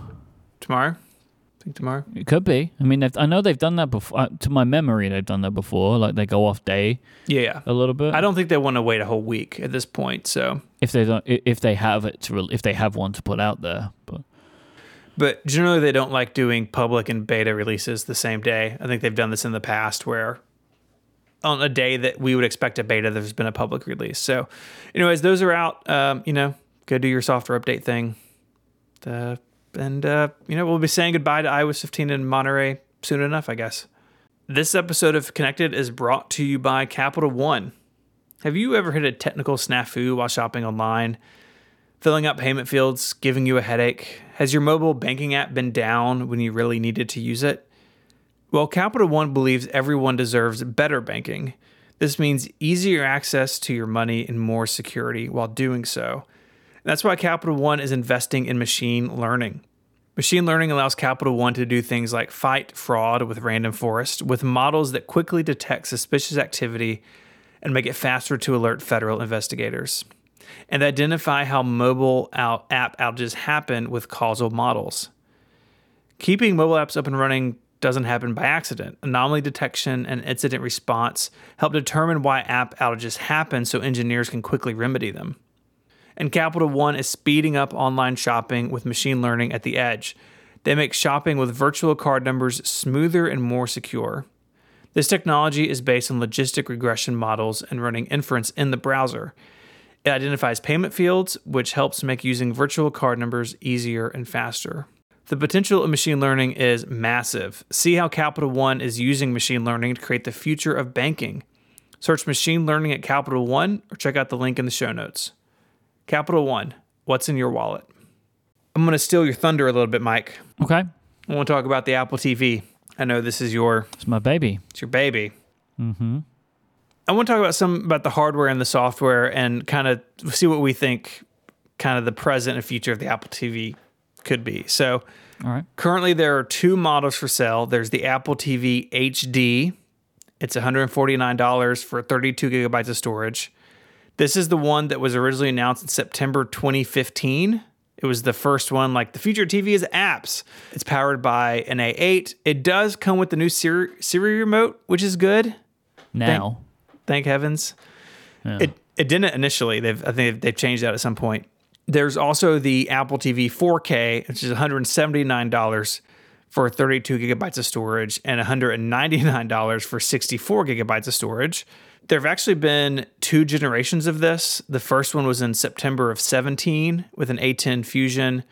tomorrow. Tomorrow. Think tomorrow. It could be. I mean, they've- I know they've done that before. Uh, to my memory, they've done that before. Like they go off day Yeah, a little bit. I don't think they want to wait a whole week at this point. So, if they don't, if they have it to, re- if they have one to put out there. But but generally they don't like doing public and beta releases the same day. I think they've done this in the past where on a day that we would expect a beta, there's been a public release. So, anyways, those are out. Um, you know, go do your software update thing. Uh, and, uh, you know, we'll be saying goodbye to iOS 15 in Monterey soon enough, I guess. This episode of Connected is brought to you by Capital One. Have you ever hit a technical snafu while shopping online? Filling up payment fields, giving you a headache? Has your mobile banking app been down when you really needed to use it? Well, Capital One believes everyone deserves better banking. This means easier access to your money and more security while doing so. That's why Capital One is investing in machine learning. Machine learning allows Capital One to do things like fight fraud with Random Forest with models that quickly detect suspicious activity and make it faster to alert federal investigators, and identify how mobile out app outages happen with causal models. Keeping mobile apps up and running doesn't happen by accident. Anomaly detection and incident response help determine why app outages happen so engineers can quickly remedy them. And Capital One is speeding up online shopping with machine learning at the edge. They make shopping with virtual card numbers smoother and more secure. This technology is based on logistic regression models and running inference in the browser. It identifies payment fields, which helps make using virtual card numbers easier and faster. The potential of machine learning is massive. See how Capital One is using machine learning to create the future of banking. Search machine learning at Capital One or check out the link in the show notes. Capital One, what's in your wallet? I'm going to steal your thunder a little bit, Myke. okay, I want to talk about the Apple TV. I know this is your it's my baby. it's your baby. Mm-hmm. I want to talk about some about the hardware and the software and kind of see what we think kind of the present and future of the Apple TV could be. So All right. currently there are two models for sale. There's the Apple TV HD. It's $149 for 32 gigabytes of storage. This is the one that was originally announced in September 2015. It was the first one, like the future TV is apps. It's powered by an A8. It does come with the new Siri, Siri remote, which is good. Now, Thank heavens. Yeah. It it didn't initially. They've I think they've changed that at some point. There's also the Apple TV 4K, which is $179 for 32 gigabytes of storage and $199 for 64 gigabytes of storage. There have actually been two generations of this. The first one was in September of 17 with an A10 Fusion,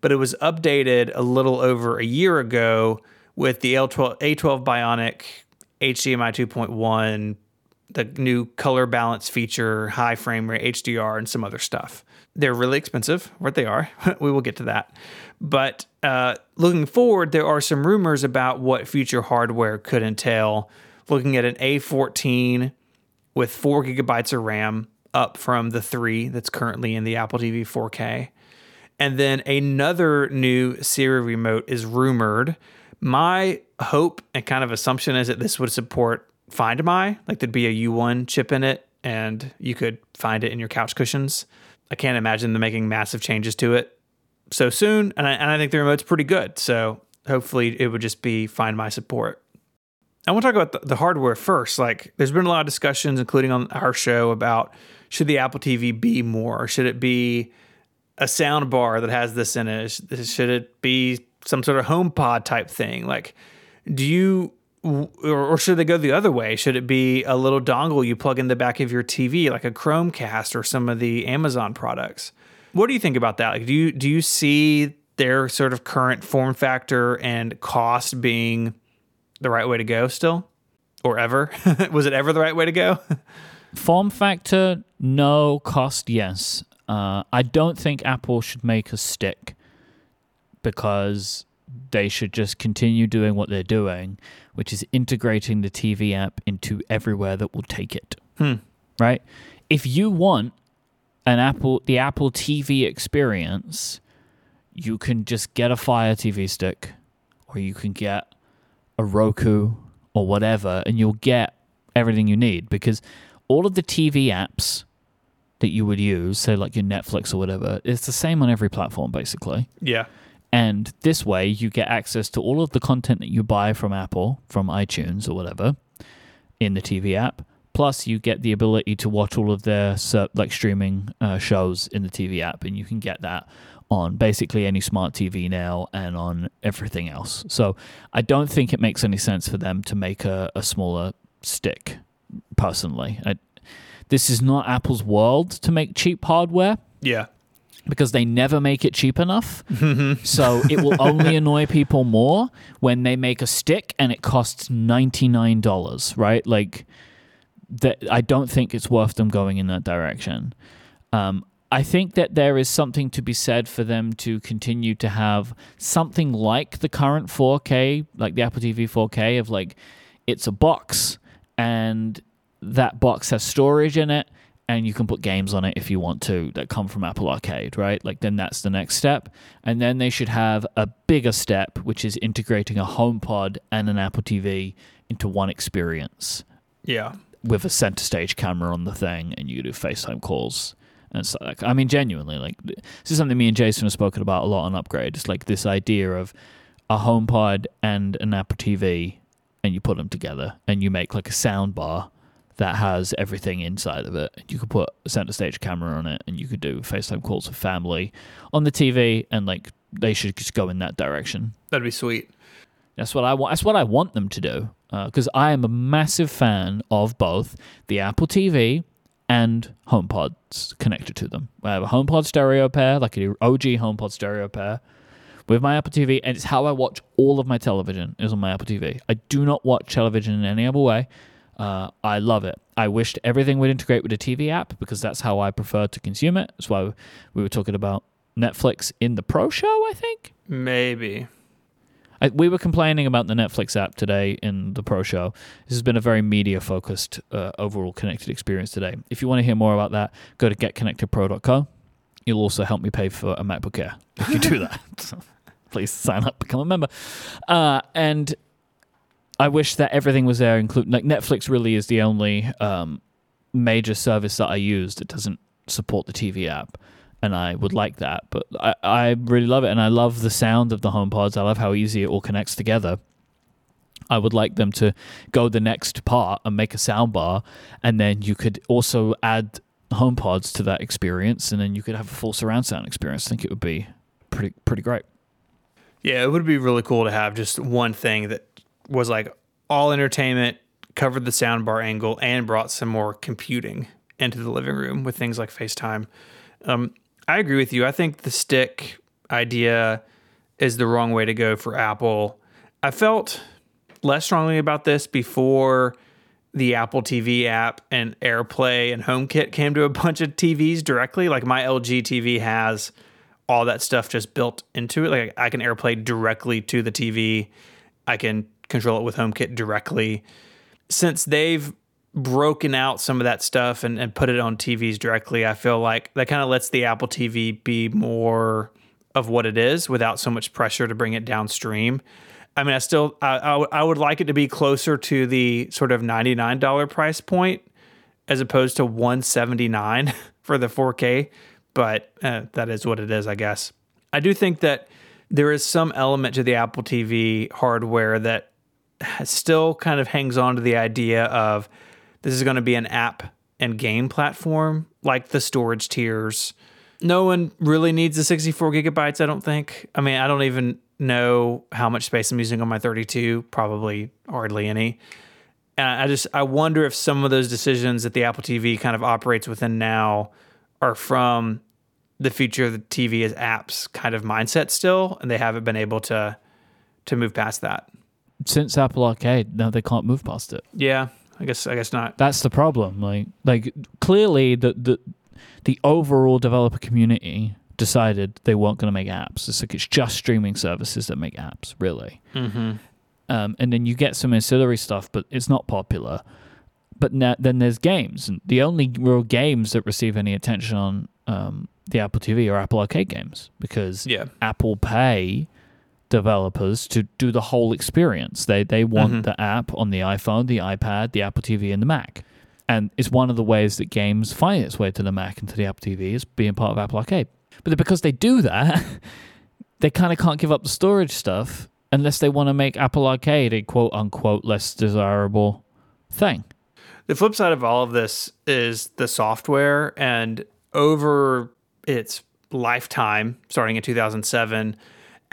but it was updated a little over a year ago with the L12 A12 Bionic, HDMI 2.1, the new color balance feature, high frame rate, HDR, and some other stuff. They're really expensive, what they are. (laughs) we will get to that. But uh, looking forward, there are some rumors about what future hardware could entail. Looking at an A14 with four gigabytes of RAM, up from the three that's currently in the Apple TV 4K. And then another new Siri remote is rumored. My hope and kind of assumption is that this would support Find My, like there'd be a U1 chip in it and you could find it in your couch cushions. I can't imagine them making massive changes to it so soon. And I, and I think the remote's pretty good. So hopefully it would just be Find My support. I want to talk about the, the hardware first. Like, there's been a lot of discussions, including on our show, about should the Apple TV be more? Should it be a sound bar that has this in it? Should it be some sort of HomePod type thing? Like, do you or, should they go the other way? Should it be a little dongle you plug in the back of your TV, like a Chromecast or some of the Amazon products? What do you think about that? Like, do you do you see their sort of current form factor and cost being the right way to go still, or ever? (laughs) Was it ever the right way to go? form factor, no. Cost, yes. Uh, I don't think Apple should make a stick because they should just continue doing what they're doing, which is integrating the TV app into everywhere that will take it. Hmm. Right? If you want an Apple the Apple TV experience, you can just get a Fire TV stick or you can get a Roku or whatever and you'll get everything you need because all of the TV apps that you would use, say like your Netflix or whatever, it's the same on every platform basically. Yeah. And this way, you get access to all of the content that you buy from Apple, from iTunes or whatever, in the TV app. Plus, you get the ability to watch all of their like streaming uh, shows in the TV app, and you can get that on basically any smart TV now and on everything else. So, I don't think it makes any sense for them to make a, a smaller stick. Personally, I, this is not Apple's world to make cheap hardware. Yeah because they never make it cheap enough. (laughs) so it will only annoy people more when they make a stick and it costs $99, right? Like that I don't think it's worth them going in that direction. Um, I think that there is something to be said for them to continue to have something like the current 4K, like the Apple TV 4K of like it's a box and that box has storage in it and you can put games on it if you want to that come from Apple Arcade, right? Like then that's the next step. And then they should have a bigger step, which is integrating a HomePod and an Apple TV into one experience. Yeah. With a center stage camera on the thing and you do FaceTime calls. Like I mean genuinely, like this is something me and Jason have spoken about a lot on Upgrade. It's like this idea of a HomePod and an Apple TV and you put them together and you make like a sound bar that has everything inside of it. You could put a center stage camera on it, and you could do FaceTime calls with family on the TV, and like they should just go in that direction. That'd be sweet. That's what I want. That's what I want them to do because uh, I am a massive fan of both the Apple TV and HomePods connected to them. I have a HomePod stereo pair, like an OG HomePod stereo pair, with my Apple TV, and it's how I watch all of my television is on my Apple TV. I do not watch television in any other way. Uh, I love it. I wished everything would integrate with a TV app because that's how I prefer to consume it. That's why we were talking about Netflix in the Pro Show, I think. Maybe. I, we were complaining about the Netflix app today in the Pro Show. This has been a very media focused uh, overall connected experience today. If you want to hear more about that, go to getconnectedpro.co. You'll also help me pay for a MacBook Air if you do that. (laughs) so please sign up, become a member. Uh, and I wish that everything was there, including like Netflix. Really, is the only um, major service that I use that doesn't support the TV app, and I would like that. But I, I really love it, and I love the sound of the HomePods. I love how easy it all connects together. I would like them to go the next part and make a soundbar, and then you could also add HomePods to that experience, and then you could have a full surround sound experience. I think it would be pretty pretty great. Yeah, it would be really cool to have just one thing that was like all entertainment, covered the soundbar angle, and brought some more computing into the living room with things like FaceTime. Um, I agree with you. I think the stick idea is the wrong way to go for Apple. I felt less strongly about this before the Apple TV app and AirPlay and HomeKit came to a bunch of TVs directly. Like my LG TV has all that stuff just built into it. Like I can AirPlay directly to the TV. I can control it with HomeKit directly. Since they've broken out some of that stuff and, and put it on TVs directly, I feel like that kind of lets the Apple TV be more of what it is without so much pressure to bring it downstream. I mean, I still I, would like it to be closer to the sort of ninety nine dollar price point as opposed to one seventy nine (laughs) for the four K, but uh, that is what it is, I guess. I do think that there is some element to the Apple TV hardware that still kind of hangs on to the idea of this is going to be an app and game platform like the storage tiers. No one really needs the 64 gigabytes, I don't think. I mean, I don't even know how much space I'm using on my 32, probably hardly any. And I just I wonder if some of those decisions that the Apple TV kind of operates within now are from the future of the TV as apps kind of mindset still, and they haven't been able to to move past that. Since Apple Arcade, no, they can't move past it. Yeah, I guess I guess not. That's the problem. Like, like clearly the the the overall developer community decided they weren't going to make apps. It's like it's just streaming services that make apps, really. Mm-hmm. Um, and then you get some ancillary stuff, but it's not popular. But na- then there's games, and the only real games that receive any attention on um, the Apple TV are Apple Arcade games because Yeah. Apple pay developers to do the whole experience. They they want Mhm. the app on the iPhone, the iPad, the Apple TV, and the Mac. And it's one of the ways that games find its way to the Mac and to the Apple TV is being part of Apple Arcade. But because they do that, (laughs) they kind of can't give up the storage stuff unless they want to make Apple Arcade a quote unquote less desirable thing. The flip side of all of this is the software, and over its lifetime, starting in 2007,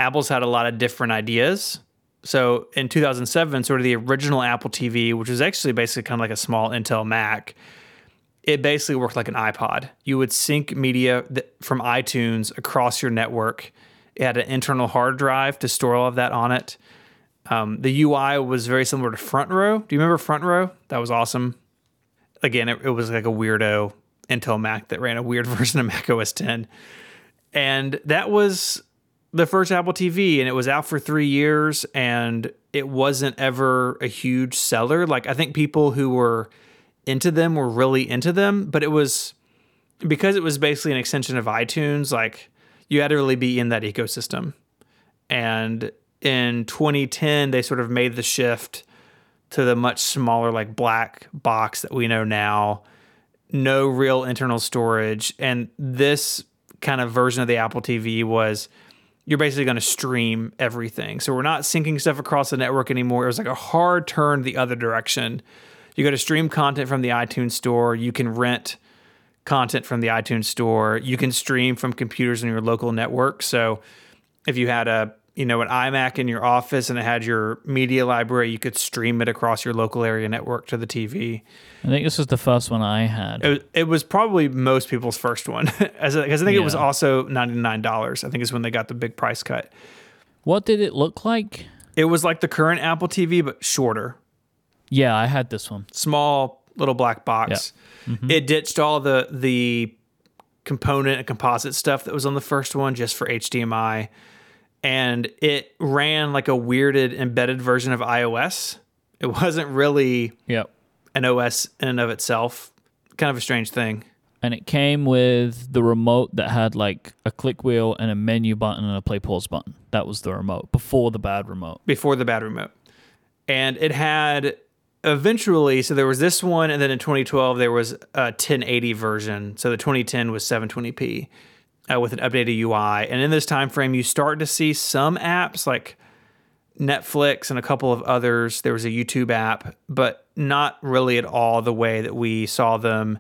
Apple's had a lot of different ideas. So in 2007, sort of the original Apple TV, which was actually basically kind of like a small Intel Mac, it basically worked like an iPod. You would sync media from iTunes across your network. It had an internal hard drive to store all of that on it. Um, the UI was very similar to Front Row. Do you remember Front Row? That was awesome. Again, it, it was like a weirdo Intel Mac that ran a weird (laughs) version of Mac OS 10. And that was the first Apple TV, and it was out for three years, and it wasn't ever a huge seller. Like, I think people who were into them were really into them, but it was because it was basically an extension of iTunes, like, you had to really be in that ecosystem. And in 2010, they sort of made the shift to the much smaller, like black box that we know now. No real internal storage. And this kind of version of the Apple TV was you're basically going to stream everything. So we're not syncing stuff across the network anymore. It was like a hard turn the other direction. You go to stream content from the iTunes store. You can rent content from the iTunes store. You can stream from computers in your local network. So if you had a you know an iMac in your office and it had your media library, you could stream it across your local area network to the TV. I think this was the first one I had. It was, it was probably most people's first one, (laughs) as because I think it was also ninety nine dollars. I think is when they got the big price cut. What did it look like? It was like the current Apple TV but shorter, Yeah, I had this one. small little black box. Mm-hmm. It ditched all the the component and composite stuff that was on the first one just for HDMI, and it ran like a weirded embedded version of iOS. It wasn't really Yep. an OS in and of itself. Kind of a strange thing. And it came with the remote that had like a click wheel and a menu button and a play pause button. That was the remote before the bad remote. before the bad remote. And it had eventually, so there was this one, and then in 2012, there was a 1080 version. So the 2010 was 720p uh, with an updated UI. And in this time frame, you start to see some apps like Netflix and a couple of others. There was a YouTube app, but not really at all the way that we saw them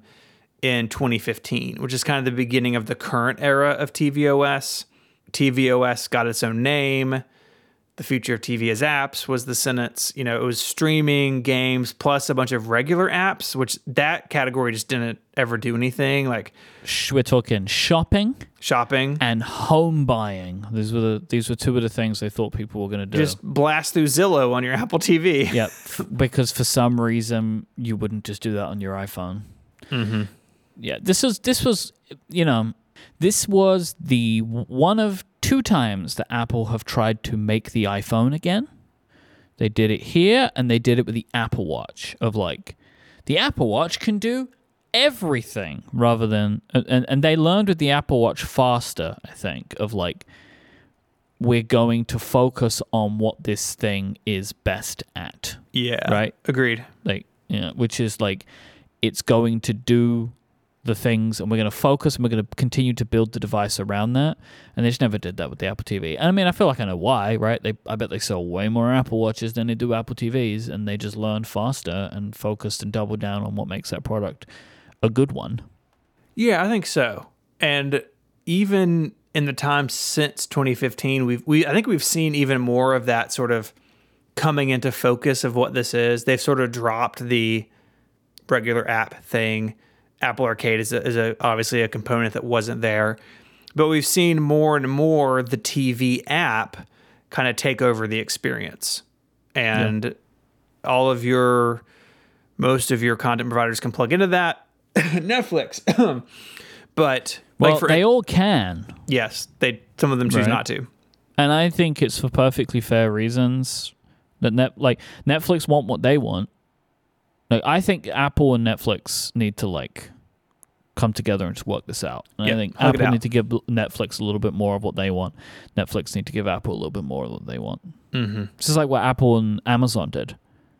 in 2015, which is kind of the beginning of the current era of tvOS. tvOS got its own name the future of TV as apps was the sentence. You know, it was streaming games plus a bunch of regular apps, which that category just didn't ever do anything. Like We're talking shopping shopping, and home buying. These were the these were two of the things they thought people were going to do. just blast through Zillow on your (laughs) Apple TV. yeah, because for some reason you wouldn't just do that on your iPhone. Mm-hmm. Yeah, this was this was you know this was the one of two times that Apple have tried to make the iPhone again. They did it here and they did it with the Apple Watch of like the Apple Watch can do everything rather than and, and they learned with the Apple Watch faster, I think, of like we're going to focus on what this thing is best at Yeah. Right. Agreed. like you know, which is like it's going to do the things and we're going to focus and we're going to continue to build the device around that and they just never did that with the apple tv and i mean i feel like i know why right they i bet they sell way more apple watches than they do apple tvs and they just learned faster and focused and doubled down on what makes that product a good one Yeah, I think so. And even in the time since 2015, we've we I think we've seen even more of that sort of coming into focus of what this is. They've sort of dropped the regular app thing. Apple Arcade is a, is a obviously a component that wasn't there, but we've seen more and more the TV app kind of take over the experience, and all of your most of your content providers can plug into that. (laughs) Netflix, (clears throat) but well like for they all can yes, they some of them choose Right. not to. and i think it's for perfectly fair reasons that net like netflix want what they want like i think apple and netflix need to like come together and just work this out and Yeah, i think apple need to give netflix a little bit more of what they want netflix need to give apple a little bit more of what they want Mm-hmm. this is like what apple and amazon did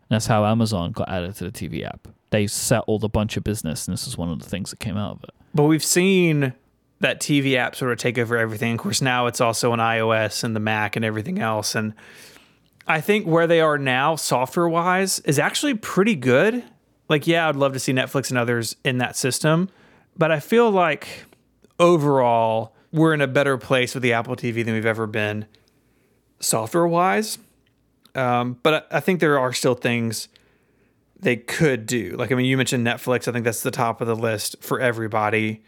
that's how amazon got added to the tv app they settled a bunch of business and this is one of the things that came out of it But we've seen that TV app sort of take over everything. Of course, now it's also on iOS and the Mac and everything else. And I think where they are now, software wise, is actually pretty good. Like, yeah, I'd love to see Netflix and others in that system. But I feel like overall, we're in a better place with the Apple TV than we've ever been software wise. Um, but I think there are still things they could do. Like, I mean, you mentioned Netflix. I think that's the top of the list for everybody.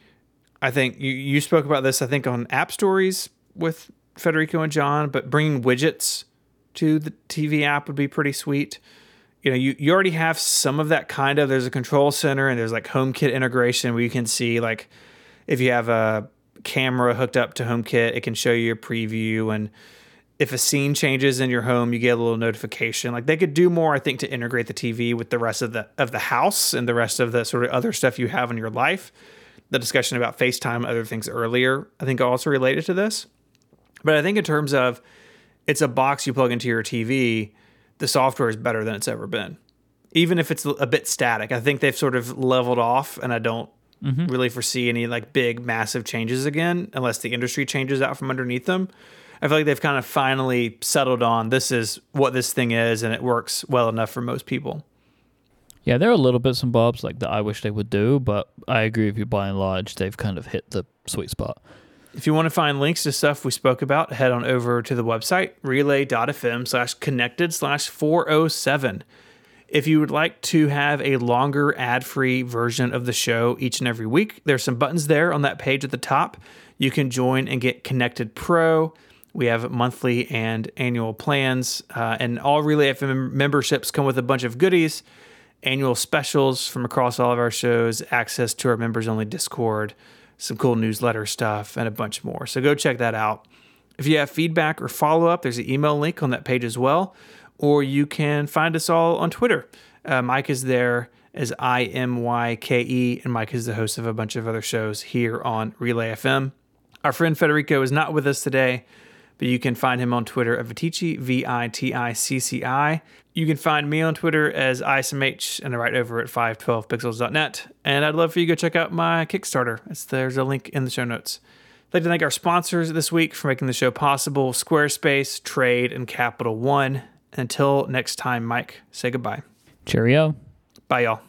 I think you, you spoke about this, I think, on App Stories with Federico and John, but bringing widgets to the TV app would be pretty sweet. You know, you, you already have some of that kind of. There's a control center and there's like HomeKit integration where you can see, like, if you have a camera hooked up to HomeKit, it can show you a preview. And if a scene changes in your home, you get a little notification. Like they could do more, I think, to integrate the TV with the rest of the of the house and the rest of the sort of other stuff you have in your life. The discussion about FaceTime, other things earlier, I think also related to this. But I think in terms of it's a box you plug into your TV, the software is better than it's ever been. Even if it's a bit static, I think they've sort of leveled off, and I don't mm-hmm. really foresee any like big, massive changes again, unless the industry changes out from underneath them. I feel like they've kind of finally settled on this is what this thing is, and it works well enough for most people. Yeah, there are little bits and bobs like that I wish they would do, but I agree with you by and large, they've kind of hit the sweet spot. If you want to find links to stuff we spoke about, head on over to the website relay.fm slash connected slash 407. If you would like to have a longer ad free version of the show each and every week, there's some buttons there on that page at the top. You can join and get Connected Pro. We have monthly and annual plans, uh, and all Relay FM memberships come with a bunch of goodies annual specials from across all of our shows, access to our members only Discord, some cool newsletter stuff, and a bunch more. So go check that out. If you have feedback or follow up, there's an email link on that page as well. Or you can find us all on Twitter. Uh, Myke is there as I M Y K E, and Myke is the host of a bunch of other shows here on Relay FM. Our friend Federico is not with us today, but you can find him on Twitter at Viticci, V I T I C C I. You can find me on Twitter as ISMH and right over at 512pixels.net. And I'd love for you to go check out my Kickstarter. It's, there's a link in the show notes. I'd like to thank our sponsors this week for making the show possible Squarespace, Trade, and Capital One. Until next time, Myke, say goodbye. Cheerio. Bye, y'all.